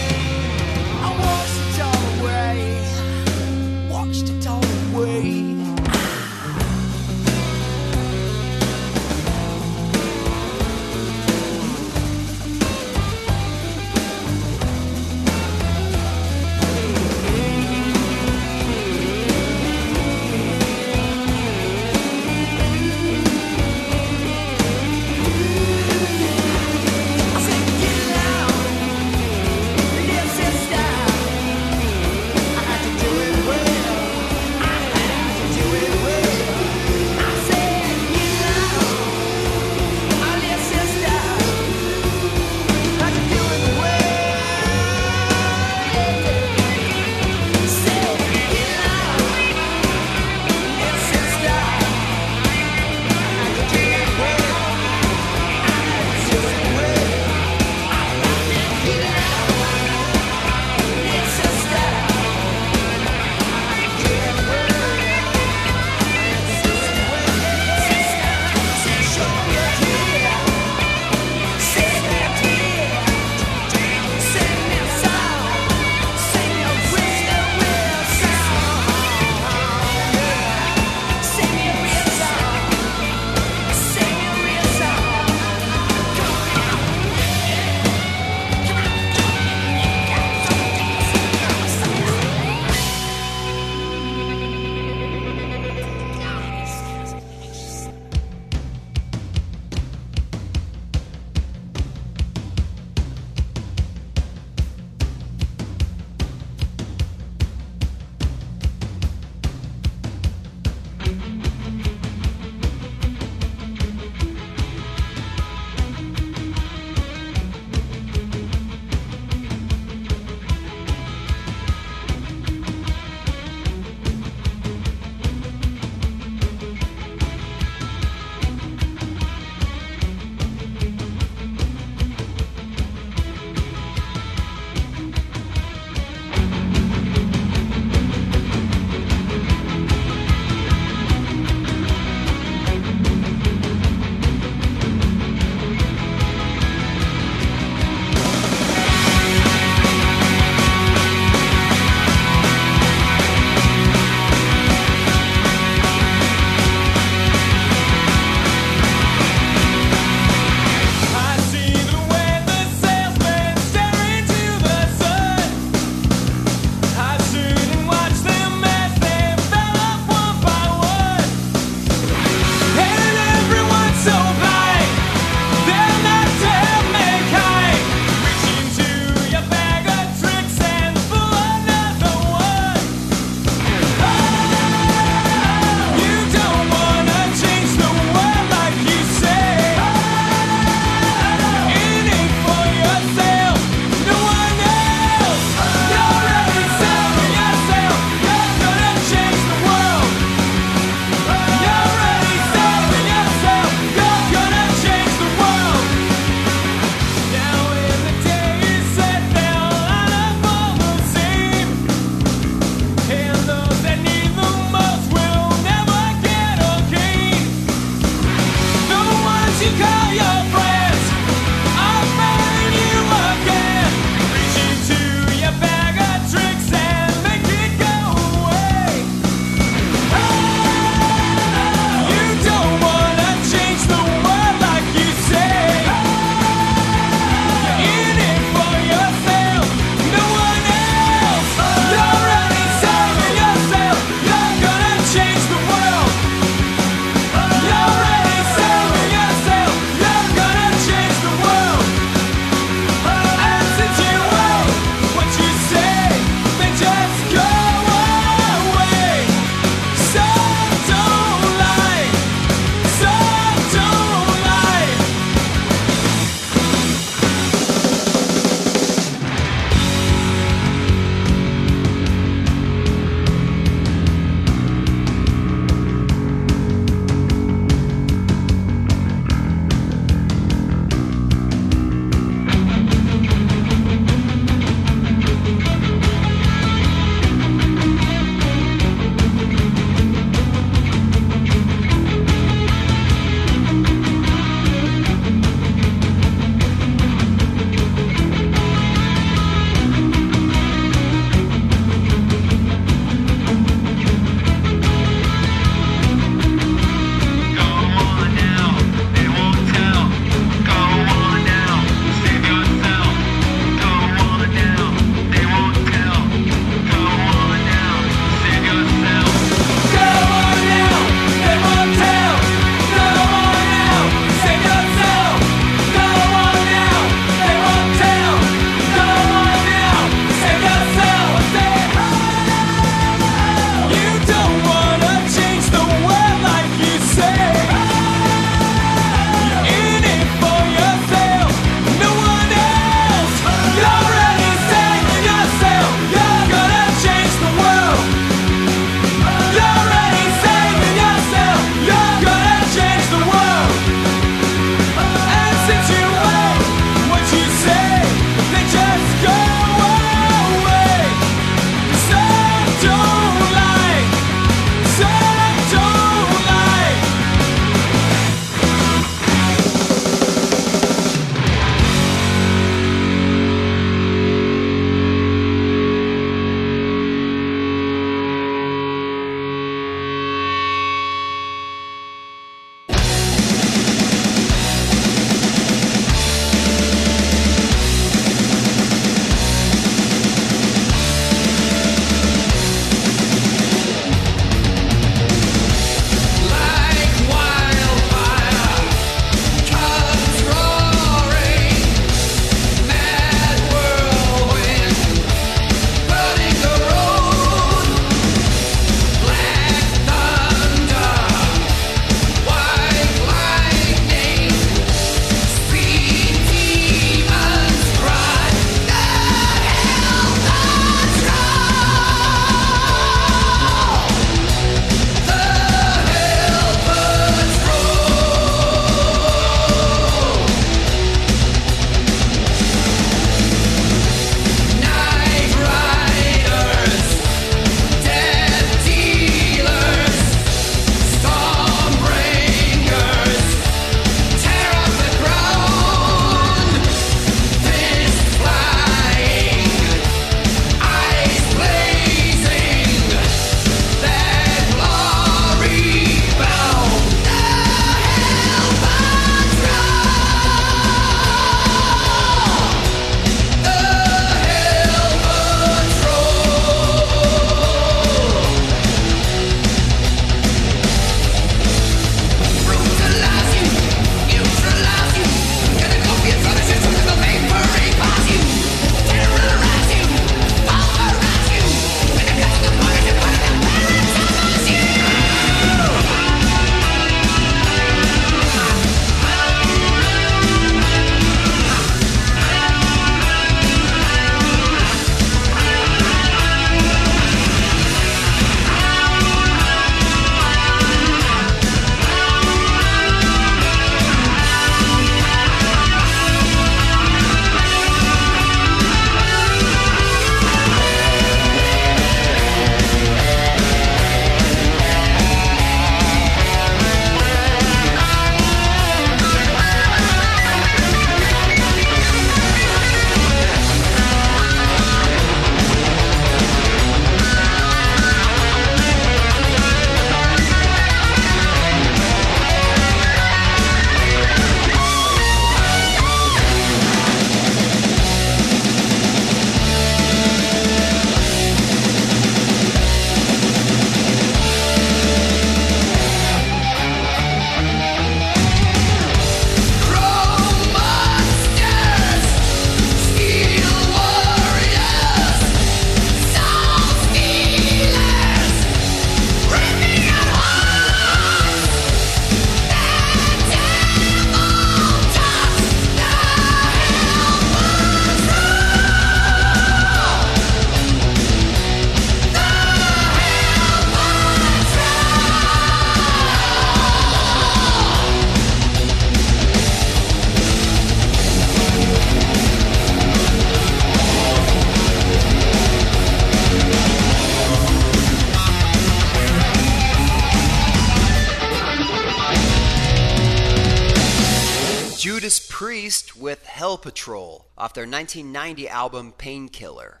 Patrol off their 1990 album Painkiller.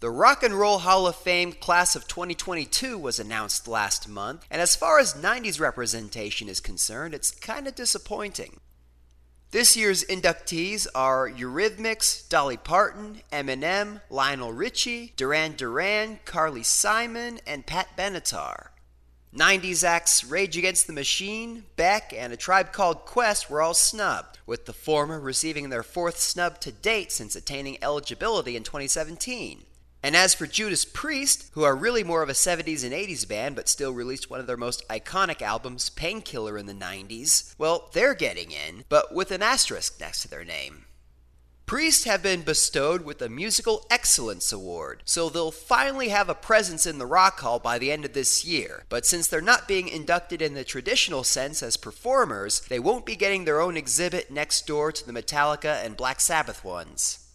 The Rock and Roll Hall of Fame class of 2022 was announced last month, and as far as 90s representation is concerned, it's kind of disappointing. This year's inductees are Eurythmics, Dolly Parton, Eminem, Lionel Richie, Duran Duran, Carly Simon, and Pat Benatar. 90s acts Rage Against the Machine, Beck, and A Tribe Called Quest were all snubbed, with the former receiving their fourth snub to date since attaining eligibility in 2017. And as for Judas Priest, who are really more of a 70s and 80s band but still released one of their most iconic albums, Painkiller, in the 90s, well, they're getting in, but with an asterisk next to their name. Priest have been bestowed with the Musical Excellence Award, so they'll finally have a presence in the Rock Hall by the end of this year. But since they're not being inducted in the traditional sense as performers, they won't be getting their own exhibit next door to the Metallica and Black Sabbath ones.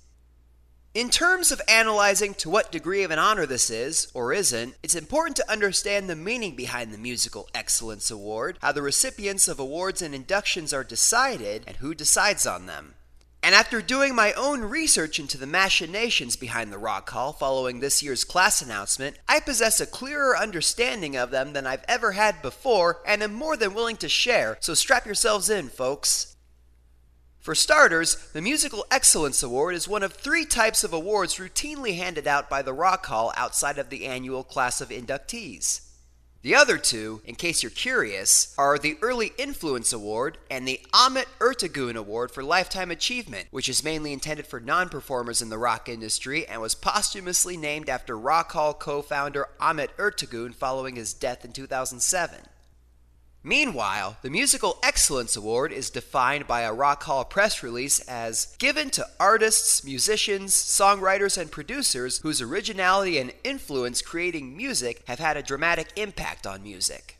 In terms of analyzing to what degree of an honor this is, or isn't, it's important to understand the meaning behind the Musical Excellence Award, how the recipients of awards and inductions are decided, and who decides on them. And after doing my own research into the machinations behind the Rock Hall following this year's class announcement, I possess a clearer understanding of them than I've ever had before and am more than willing to share, so strap yourselves in, folks. For starters, the Musical Excellence Award is one of three types of awards routinely handed out by the Rock Hall outside of the annual class of inductees. The other two, in case you're curious, are the Early Influence Award and the Ahmet Ertegun Award for Lifetime Achievement, which is mainly intended for non performers in the rock industry and was posthumously named after Rock Hall co founder Ahmet Ertegun following his death in 2007. Meanwhile, the Musical Excellence Award is defined by a Rock Hall press release as given to artists, musicians, songwriters, and producers whose originality and influence creating music have had a dramatic impact on music.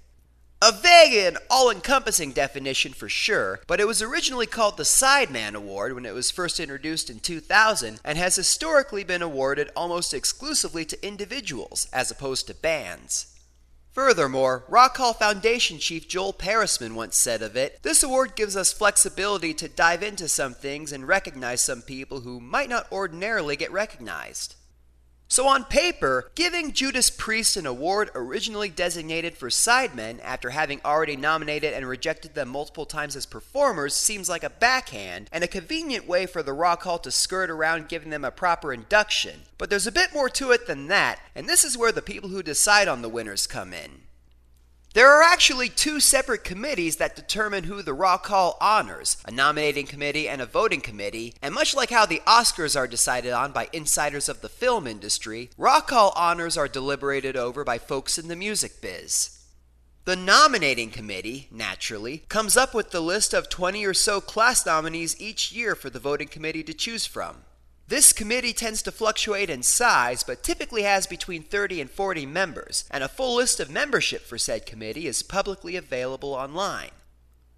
A vague and all encompassing definition for sure, but it was originally called the Sideman Award when it was first introduced in 2000 and has historically been awarded almost exclusively to individuals as opposed to bands. Furthermore, Rock Hall Foundation Chief Joel Peresman once said of it this award gives us flexibility to dive into some things and recognize some people who might not ordinarily get recognized. So, on paper, giving Judas Priest an award originally designated for sidemen after having already nominated and rejected them multiple times as performers seems like a backhand and a convenient way for the Rock Hall to skirt around giving them a proper induction. But there's a bit more to it than that, and this is where the people who decide on the winners come in. There are actually two separate committees that determine who the Rock Hall honors a nominating committee and a voting committee, and much like how the Oscars are decided on by insiders of the film industry, Rock Hall honors are deliberated over by folks in the music biz. The nominating committee, naturally, comes up with the list of 20 or so class nominees each year for the voting committee to choose from. This committee tends to fluctuate in size, but typically has between 30 and 40 members, and a full list of membership for said committee is publicly available online.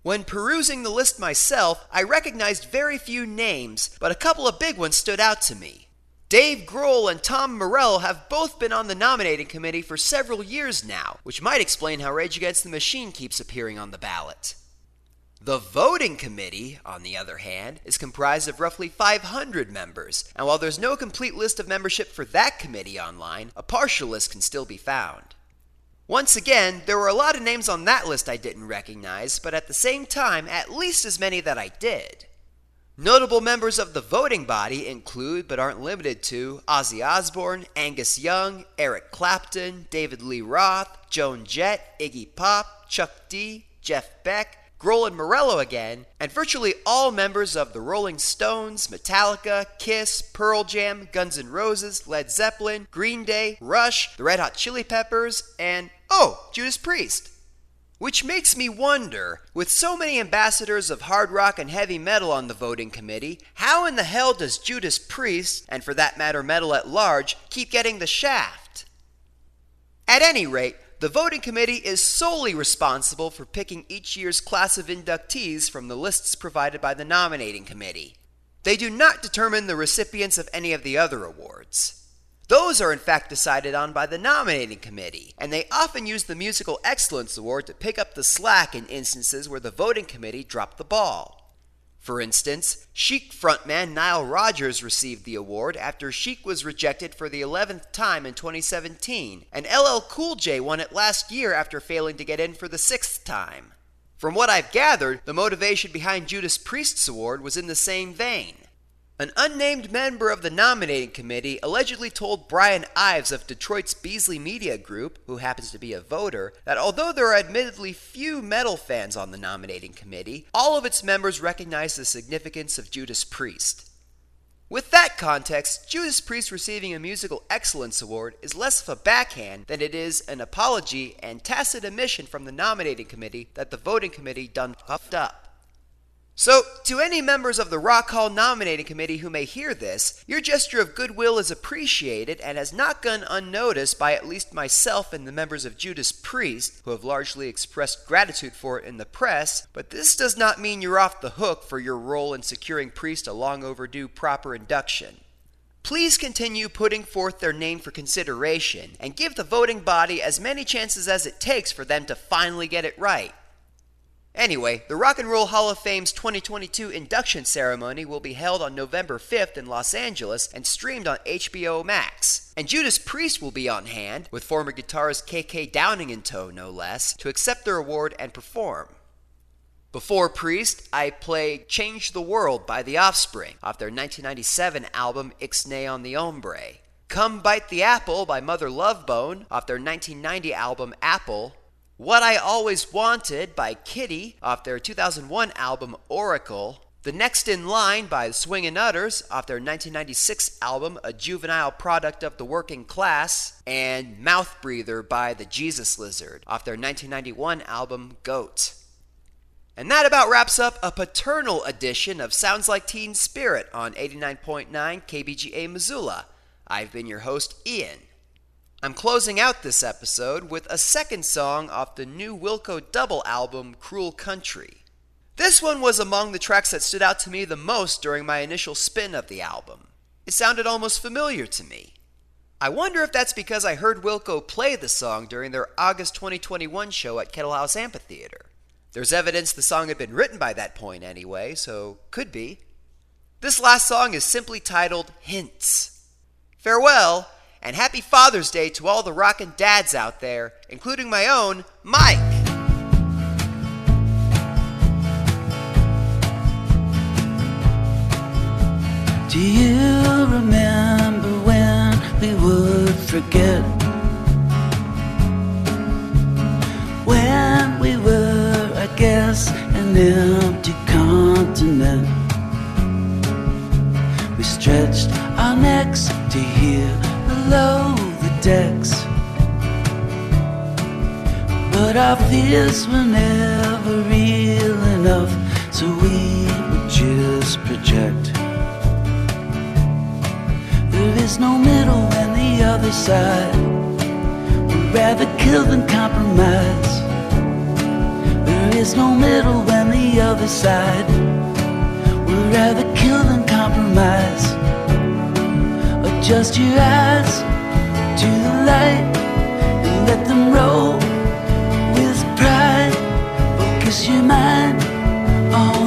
When perusing the list myself, I recognized very few names, but a couple of big ones stood out to me. Dave Grohl and Tom Morello have both been on the nominating committee for several years now, which might explain how Rage Against the Machine keeps appearing on the ballot. The voting committee, on the other hand, is comprised of roughly 500 members, and while there's no complete list of membership for that committee online, a partial list can still be found. Once again, there were a lot of names on that list I didn't recognize, but at the same time, at least as many that I did. Notable members of the voting body include, but aren't limited to, Ozzy Osbourne, Angus Young, Eric Clapton, David Lee Roth, Joan Jett, Iggy Pop, Chuck D, Jeff Beck, Grohl and Morello again, and virtually all members of the Rolling Stones, Metallica, Kiss, Pearl Jam, Guns N' Roses, Led Zeppelin, Green Day, Rush, the Red Hot Chili Peppers, and, oh, Judas Priest. Which makes me wonder, with so many ambassadors of hard rock and heavy metal on the voting committee, how in the hell does Judas Priest, and for that matter metal at large, keep getting the shaft? At any rate, the voting committee is solely responsible for picking each year's class of inductees from the lists provided by the nominating committee. They do not determine the recipients of any of the other awards. Those are in fact decided on by the nominating committee, and they often use the Musical Excellence Award to pick up the slack in instances where the voting committee dropped the ball. For instance, Chic frontman Nile Rodgers received the award after Chic was rejected for the 11th time in 2017, and LL Cool J won it last year after failing to get in for the sixth time. From what I've gathered, the motivation behind Judas Priest's award was in the same vein. An unnamed member of the nominating committee allegedly told Brian Ives of Detroit's Beasley Media Group, who happens to be a voter, that although there are admittedly few metal fans on the nominating committee, all of its members recognize the significance of Judas Priest. With that context, Judas Priest receiving a Musical Excellence Award is less of a backhand than it is an apology and tacit admission from the nominating committee that the voting committee done fucked up. So, to any members of the Rock Hall nominating committee who may hear this, your gesture of goodwill is appreciated and has not gone unnoticed by at least myself and the members of Judas Priest, who have largely expressed gratitude for it in the press, but this does not mean you're off the hook for your role in securing Priest a long overdue proper induction. Please continue putting forth their name for consideration and give the voting body as many chances as it takes for them to finally get it right. Anyway, the Rock and Roll Hall of Fame's 2022 induction ceremony will be held on November 5th in Los Angeles and streamed on HBO Max. And Judas Priest will be on hand, with former guitarist KK Downing in tow, no less, to accept their award and perform. Before Priest, I played Change the World by The Offspring off their 1997 album Ixnay on the Hombre. Come Bite the Apple by Mother Love Bone off their 1990 album Apple. What I Always Wanted by Kittie off their 2001 album Oracle. The Next in Line by Swingin' Utters off their 1996 album A Juvenile Product of the Working Class. And Mouth Breather by The Jesus Lizard off their 1991 album Goat. And that about wraps up a paternal edition of Sounds Like Teen Spirit on 89.9 KBGA Missoula. I've been your host, Ian. I'm closing out this episode with a second song off the new Wilco double album, Cruel Country. This one was among the tracks that stood out to me the most during my initial spin of the album. It sounded almost familiar to me. I wonder if that's because I heard Wilco play the song during their August 2021 show at Kettle House Amphitheater. There's evidence the song had been written by that point anyway, so could be. This last song is simply titled Hints. Farewell, and happy Father's Day to all the rockin' dads out there, including my own, Mike. Do you remember when we would forget? When we were, I guess, an empty continent. We stretched our necks to hear below the decks. But our fears were never real enough, so we would just project. There is no middle and the other side. We'd rather kill than compromise. There is no middle and the other side. We'd rather kill than compromise. Adjust your eyes to the light and let them roll with pride. Focus your mind on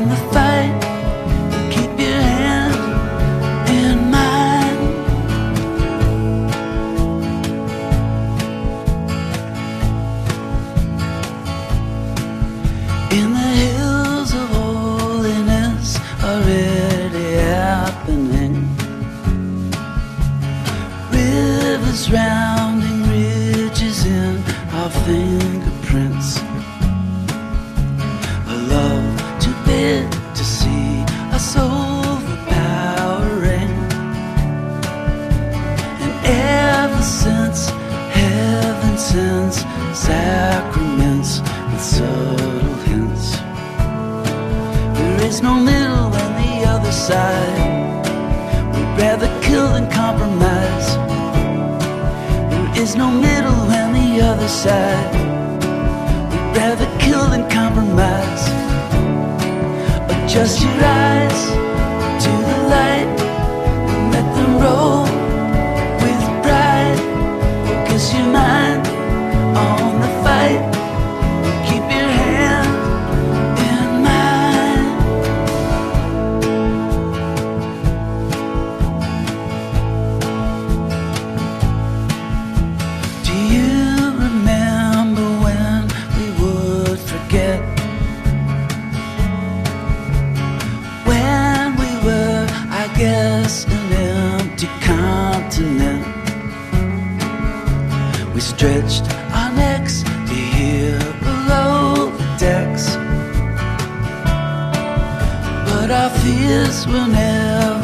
Rivers rounding ridges in our fingerprints. A love too big to see us overpowering. And ever since heaven sends sacraments with subtle hints, there is no middle on the other side. We'd rather kill than compromise. There is no middle and the other side. We'd rather kill than compromise. Adjust your eyes to the light and let them roll But will never